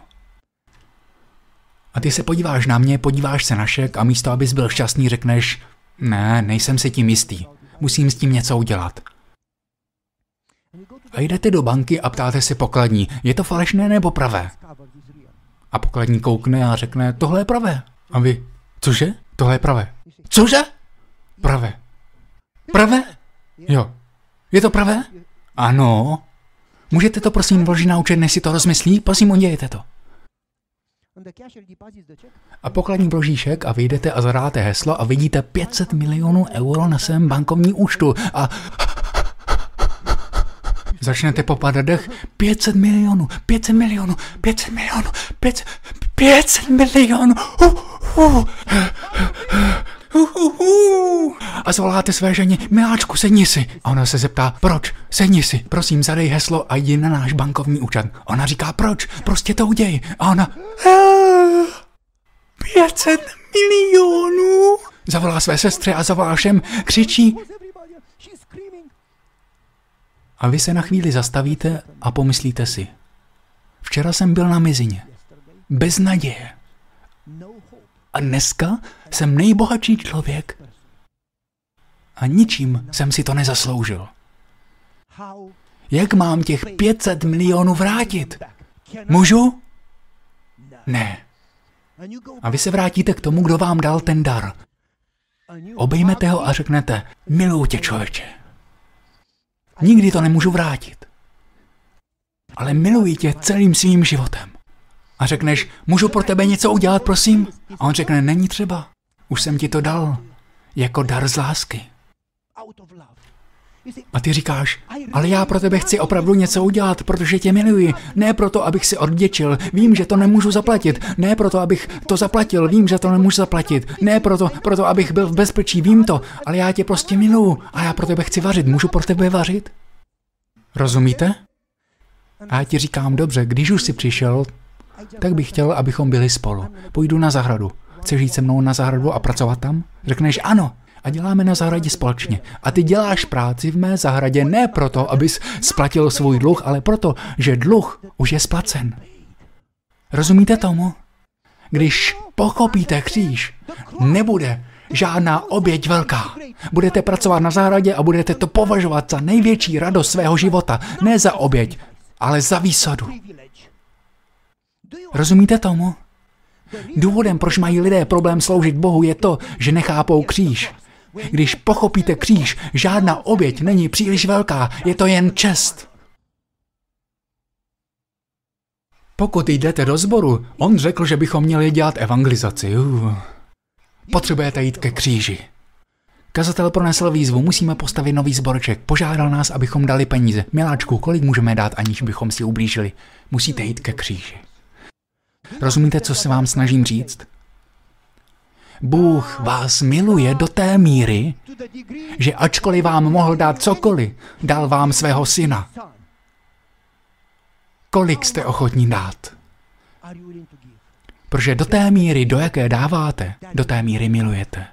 A ty se podíváš na mě, podíváš se na šek a místo, abys byl šťastný, řekneš, ne, nejsem si tím jistý. Musím s tím něco udělat. A jdete do banky a ptáte se pokladní, je to falešné nebo pravé? A pokladní koukne a řekne, tohle je pravé. A vy, cože? Tohle je pravé. Cože? Pravé. Pravé? Jo. Je to pravé? Ano. Můžete to prosím vložit na účet, než si to rozmyslí? Prosím, udělejte to. A pokladní vložíšek a vyjdete a zadáte heslo a vidíte 500 milionů euro na svém bankovní účtu a začnete popadat dech 500 milionů, 500 milionů, 500 milionů, 500, 500 milionů. Uh, uh, A zvoláte své ženě, miláčku, sedni si. A ona se zeptá, proč? Sedni si, prosím, zadej heslo a jdi na náš bankovní účet. Ona říká, proč? Prostě to uděj. A ona, 500 milionů. Zavolá své sestře a zavolá všem, křičí. A vy se na chvíli zastavíte a pomyslíte si, včera jsem byl na mizině. Bez naděje. A dneska jsem nejbohatší člověk a ničím jsem si to nezasloužil. Jak mám těch 500 milionů vrátit? Můžu? Ne. A vy se vrátíte k tomu, kdo vám dal ten dar. Obejmete ho a řeknete, miluji tě člověče. Nikdy to nemůžu vrátit. Ale miluji tě celým svým životem. A řekneš, můžu pro tebe něco udělat, prosím? A on řekne, není třeba. Už jsem ti to dal. Jako dar z lásky. A ty říkáš, ale já pro tebe chci opravdu něco udělat, protože tě miluji. Ne proto, abych si odděčil, vím, že to nemůžu zaplatit. Ne proto, abych to zaplatil, vím, že to nemůžu zaplatit. Ne proto, proto abych byl v bezpečí, vím to, ale já tě prostě miluju a já pro tebe chci vařit. Můžu pro tebe vařit? Rozumíte? A já ti říkám, dobře, když už jsi přišel, tak bych chtěl, abychom byli spolu. Půjdu na zahradu. Chceš jít se mnou na zahradu a pracovat tam? Řekneš ano. A děláme na zahradě společně. A ty děláš práci v mé zahradě ne proto, abys splatil svůj dluh, ale proto, že dluh už je splacen. Rozumíte tomu? Když pochopíte kříž, nebude žádná oběť velká. Budete pracovat na zahradě a budete to považovat za největší radost svého života. Ne za oběť, ale za výsadu. Rozumíte tomu? Důvodem, proč mají lidé problém sloužit Bohu, je to, že nechápou kříž. Když pochopíte kříž, žádná oběť není příliš velká, je to jen čest. Pokud jdete do sboru, on řekl, že bychom měli dělat evangelizaci. Uh. Potřebujete jít ke kříži. Kazatel pronesl výzvu, musíme postavit nový zborček. Požádal nás, abychom dali peníze. Miláčku, kolik můžeme dát, aniž bychom si ublížili? Musíte jít ke kříži. Rozumíte, co se vám snažím říct? Bůh vás miluje do té míry, že ačkoliv vám mohl dát cokoliv, dal vám svého syna. Kolik jste ochotní dát? Protože do té míry, do jaké dáváte, do té míry milujete.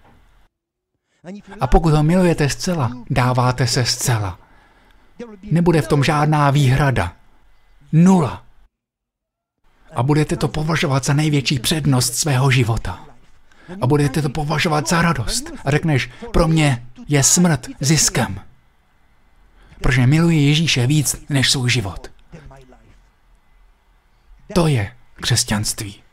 A pokud ho milujete zcela, dáváte se zcela. Nebude v tom žádná výhrada. Nula. A budete to považovat za největší přednost svého života. A budete to považovat za radost. A řekneš, pro mě je smrt ziskem. Protože miluji Ježíše víc než svůj život. To je křesťanství.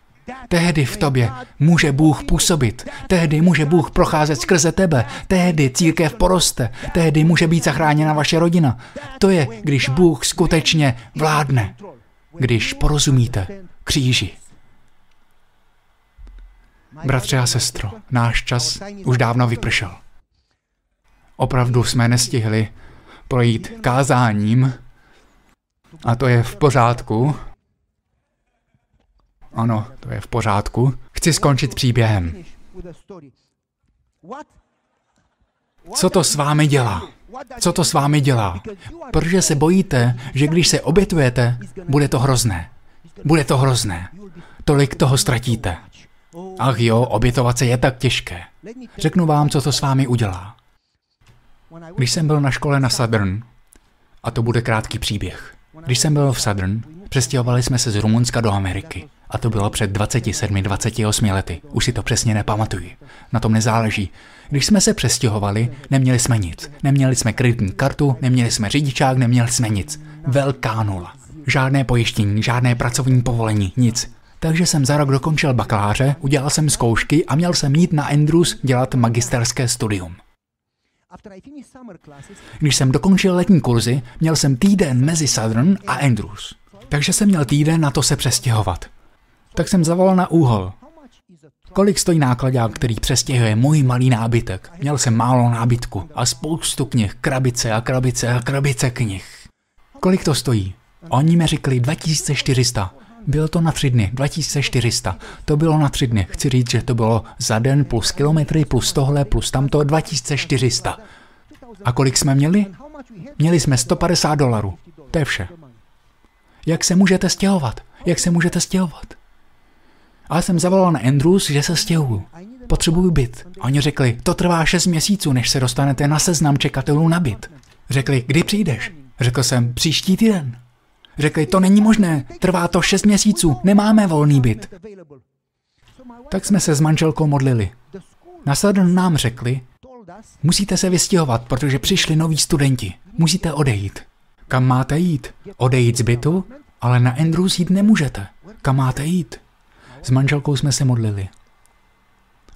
Tehdy v tobě může Bůh působit, tehdy může Bůh procházet skrze tebe, tehdy církev poroste, tehdy může být zachráněna vaše rodina. To je, když Bůh skutečně vládne, když porozumíte kříži. Bratře a sestro, náš čas už dávno vypršel. Opravdu jsme nestihli projít kázáním a to je v pořádku. Ano, to je v pořádku. Chci skončit příběhem. Co to s vámi dělá? Co to s vámi dělá? Protože se bojíte, že když se obětujete, bude to hrozné. Bude to hrozné. Tolik toho ztratíte. Ach jo, obětovat se je tak těžké. Řeknu vám, co to s vámi udělá. Když jsem byl na škole na Southern, a to bude krátký příběh. Když jsem byl v Southern, přestěhovali jsme se z Rumunska do Ameriky. A to bylo před 27-28 lety. Už si to přesně nepamatuji. Na tom nezáleží. Když jsme se přestěhovali, neměli jsme nic. Neměli jsme kreditní kartu, neměli jsme řidičák, neměli jsme nic. Velká nula. Žádné pojištění, žádné pracovní povolení, nic. Takže jsem za rok dokončil bakaláře, udělal jsem zkoušky a měl jsem jít na Andrews dělat magisterské studium. Když jsem dokončil letní kurzy, měl jsem týden mezi Southern a Andrews. Takže jsem měl týden na to se přestěhovat. Tak jsem zavolal na úhol. Kolik stojí nákladák, který přestěhuje můj malý nábytek? Měl jsem málo nábytku a spoustu knih, krabice a krabice a krabice knih. Kolik to stojí? Oni mi řekli 2400. Bylo to na tři dny, 2400. To bylo na tři dny. Chci říct, že to bylo za den plus kilometry, plus tohle, plus tamto, 2400. A kolik jsme měli? Měli jsme 150 dolarů. To je vše. Jak se můžete stěhovat? Jak se můžete stěhovat? A já jsem zavolal na Andrews, že se stěhuju. Potřebuju byt. A oni řekli, to trvá 6 měsíců, než se dostanete na seznam čekatelů na byt. Řekli, kdy přijdeš? Řekl jsem, příští týden. Řekli, to není možné, trvá to 6 měsíců, nemáme volný byt. Tak jsme se s manželkou modlili. Následně nám řekli, musíte se vystěhovat, protože přišli noví studenti. Musíte odejít. Kam máte jít? Odejít z bytu? Ale na Andrews jít nemůžete. Kam máte jít? S manželkou jsme se modlili.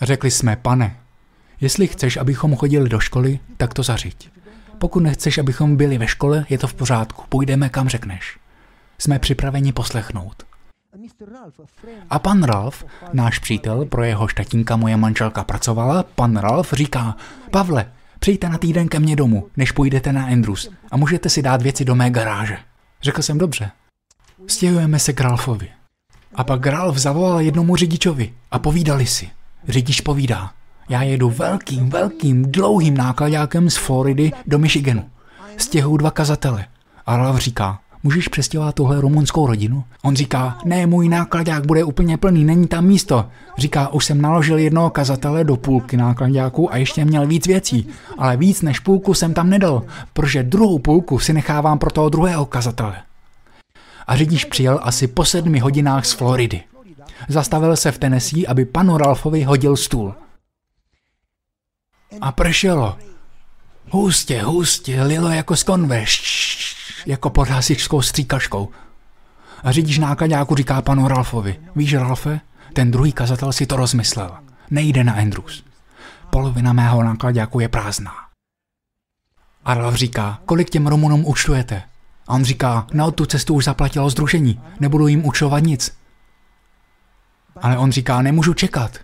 Řekli jsme, pane, jestli chceš, abychom chodili do školy, tak to zařiď. Pokud nechceš, abychom byli ve škole, je to v pořádku, půjdeme kam řekneš. Jsme připraveni poslechnout. A pan Ralf, náš přítel, pro jeho štatínka moje manželka pracovala, pan Ralf říká, Pavle, přijďte na týden ke mně domů, než půjdete na Andrews a můžete si dát věci do mé garáže. Řekl jsem dobře. Stěhujeme se k Ralfovi. A pak Ralf zavolal jednomu řidičovi a povídali si. Řidič povídá, já jedu velkým, velkým, dlouhým nákladákem z Floridy do Michiganu. Stěhuju dva kazatele. A Ralf říká, můžeš přestěhovat tuhle rumunskou rodinu? On říká, ne, můj nákladák bude úplně plný, není tam místo. Říká, už jsem naložil jednoho kazatele do půlky nákladáku a ještě měl víc věcí, ale víc než půlku jsem tam nedal, protože druhou půlku si nechávám pro toho druhého kazatele. A řidič přijel asi po sedmi hodinách z Floridy. Zastavil se v Tennessee, aby panu Ralfovi hodil stůl. A pršelo. Hustě, hustě, lilo jako z konve, jako pod hasičskou stříkačkou. A řidič nákladňáku říká panu Ralfovi, víš Ralfe, ten druhý kazatel si to rozmyslel. Nejde na Andrews. Polovina mého nákladňáku je prázdná. A Ralf říká, kolik těm Rumunům účtujete? A on říká, na tu cestu už zaplatilo združení, nebudu jim účtovat nic. Ale on říká, nemůžu čekat.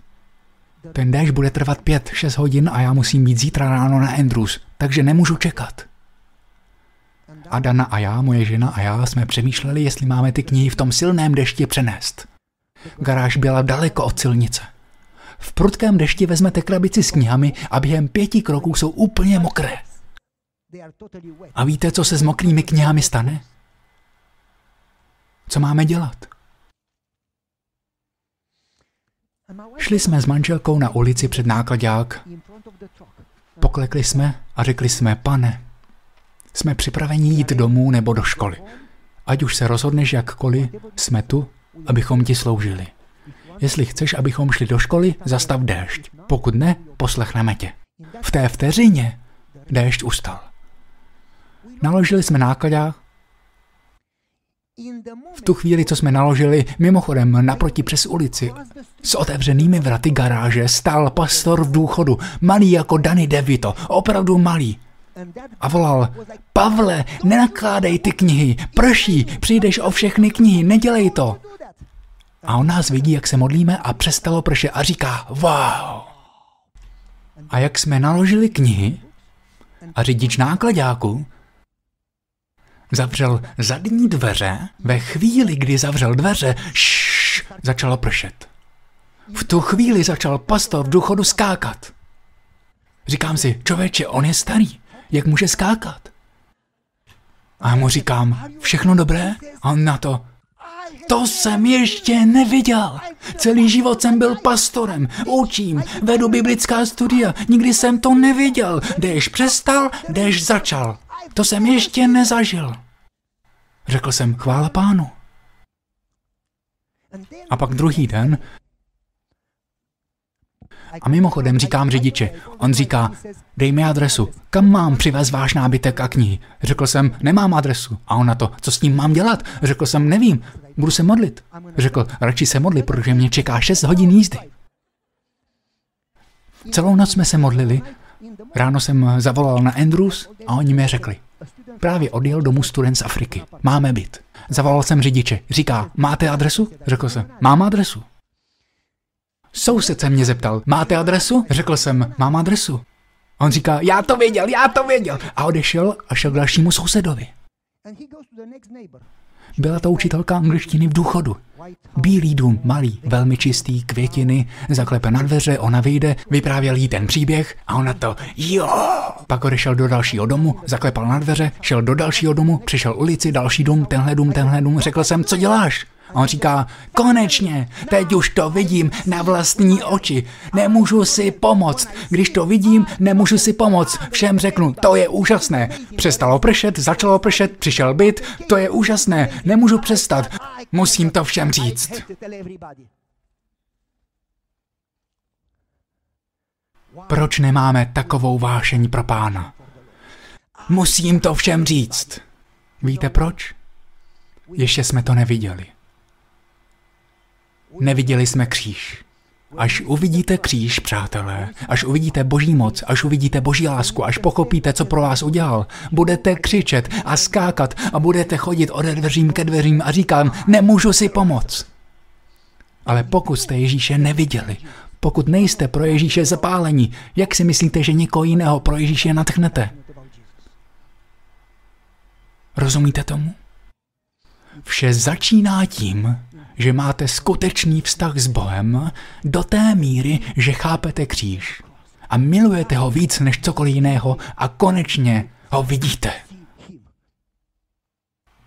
Ten déšť bude trvat pět, šest hodin a já musím být zítra ráno na Andrews, takže nemůžu čekat. A Dana a já, moje žena a já jsme přemýšleli, jestli máme ty knihy v tom silném dešti přenést. Garáž byla daleko od silnice. V prudkém dešti vezmete krabici s knihami a během pěti kroků jsou úplně mokré. A víte, co se s mokrými knihami stane? Co máme dělat? Šli jsme s manželkou na ulici před nákladák. Poklekli jsme a řekli jsme, pane, jsme připraveni jít domů nebo do školy. Ať už se rozhodneš jakkoliv, jsme tu, abychom ti sloužili. Jestli chceš, abychom šli do školy, zastav déšť. Pokud ne, poslechneme tě. V té vteřině déšť ustal. Naložili jsme nákladák v tu chvíli, co jsme naložili, mimochodem naproti přes ulici, s otevřenými vraty garáže stál pastor v důchodu, malý jako Danny DeVito, opravdu malý. A volal, Pavle, nenakládej ty knihy, prší, přijdeš o všechny knihy, nedělej to. A on nás vidí, jak se modlíme a přestalo prše a říká, wow. A jak jsme naložili knihy a řidič nákladáku Zavřel zadní dveře, ve chvíli, kdy zavřel dveře, šš, začalo pršet. V tu chvíli začal pastor v důchodu skákat. Říkám si, člověče, on je starý, jak může skákat? A já mu říkám, všechno dobré? A on na to, to jsem ještě neviděl. Celý život jsem byl pastorem, učím, vedu biblická studia, nikdy jsem to neviděl. Déš přestal, déš začal. To jsem ještě nezažil. Řekl jsem, chvála pánu. A pak druhý den a mimochodem říkám řidiči, on říká, dej mi adresu, kam mám přivez váš nábytek a knihy. Řekl jsem, nemám adresu. A on na to, co s ním mám dělat? Řekl jsem, nevím, budu se modlit. Řekl, radši se modli, protože mě čeká 6 hodin jízdy. Celou noc jsme se modlili, ráno jsem zavolal na Andrews a oni mi řekli, Právě odjel domů student z Afriky. Máme byt. Zavolal jsem řidiče. Říká, máte adresu? Řekl jsem, mám adresu. Soused se mě zeptal, máte adresu? Řekl jsem, mám adresu. On říká, já to věděl, já to věděl. A odešel a šel k dalšímu sousedovi. Byla to učitelka angličtiny v důchodu. Bílý dům, malý, velmi čistý, květiny, zaklepe na dveře, ona vyjde, vyprávěl jí ten příběh a ona to jo. Pak odešel do dalšího domu, zaklepal na dveře, šel do dalšího domu, přišel ulici, další dům, tenhle dům, tenhle dům, řekl jsem, co děláš? A on říká, konečně, teď už to vidím na vlastní oči. Nemůžu si pomoct. Když to vidím, nemůžu si pomoct. Všem řeknu, to je úžasné. Přestalo pršet, začalo pršet, přišel byt, to je úžasné. Nemůžu přestat. Musím to všem říct. Proč nemáme takovou vášeň pro pána? Musím to všem říct. Víte proč? Ještě jsme to neviděli. Neviděli jsme kříž. Až uvidíte kříž, přátelé, až uvidíte boží moc, až uvidíte boží lásku, až pochopíte, co pro vás udělal, budete křičet a skákat a budete chodit ode dveřím ke dveřím a říkám, nemůžu si pomoct. Ale pokud jste Ježíše neviděli, pokud nejste pro Ježíše zapálení, jak si myslíte, že někoho jiného pro Ježíše natchnete? Rozumíte tomu? Vše začíná tím, že máte skutečný vztah s Bohem do té míry, že chápete kříž a milujete ho víc než cokoliv jiného a konečně ho vidíte.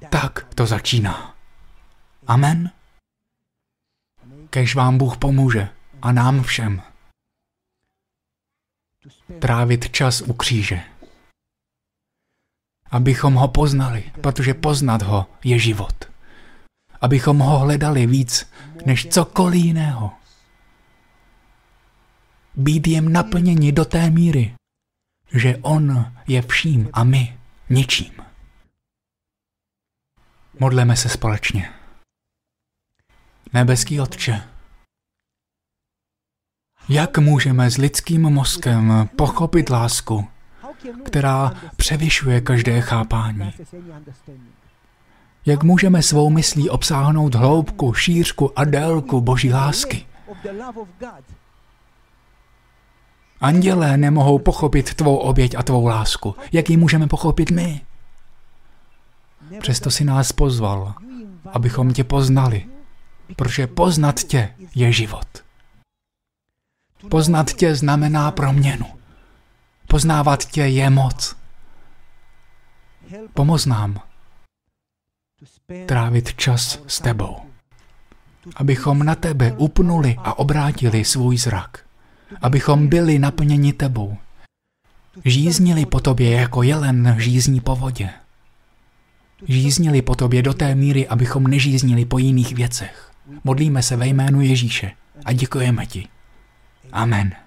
Tak to začíná. Amen. Kež vám Bůh pomůže a nám všem trávit čas u kříže. Abychom ho poznali, protože poznat ho je život abychom ho hledali víc než cokoliv jiného. Být jim naplněni do té míry, že on je vším a my ničím. Modleme se společně. Nebeský Otče, jak můžeme s lidským mozkem pochopit lásku, která převyšuje každé chápání? Jak můžeme svou myslí obsáhnout hloubku, šířku a délku Boží lásky? Andělé nemohou pochopit tvou oběť a tvou lásku. Jak ji můžeme pochopit my? Přesto si nás pozval, abychom tě poznali, protože poznat tě je život. Poznat tě znamená proměnu. Poznávat tě je moc. Pomoz nám, trávit čas s tebou. Abychom na tebe upnuli a obrátili svůj zrak. Abychom byli naplněni tebou. Žíznili po tobě jako jelen žízní po vodě. Žíznili po tobě do té míry, abychom nežíznili po jiných věcech. Modlíme se ve jménu Ježíše a děkujeme ti. Amen.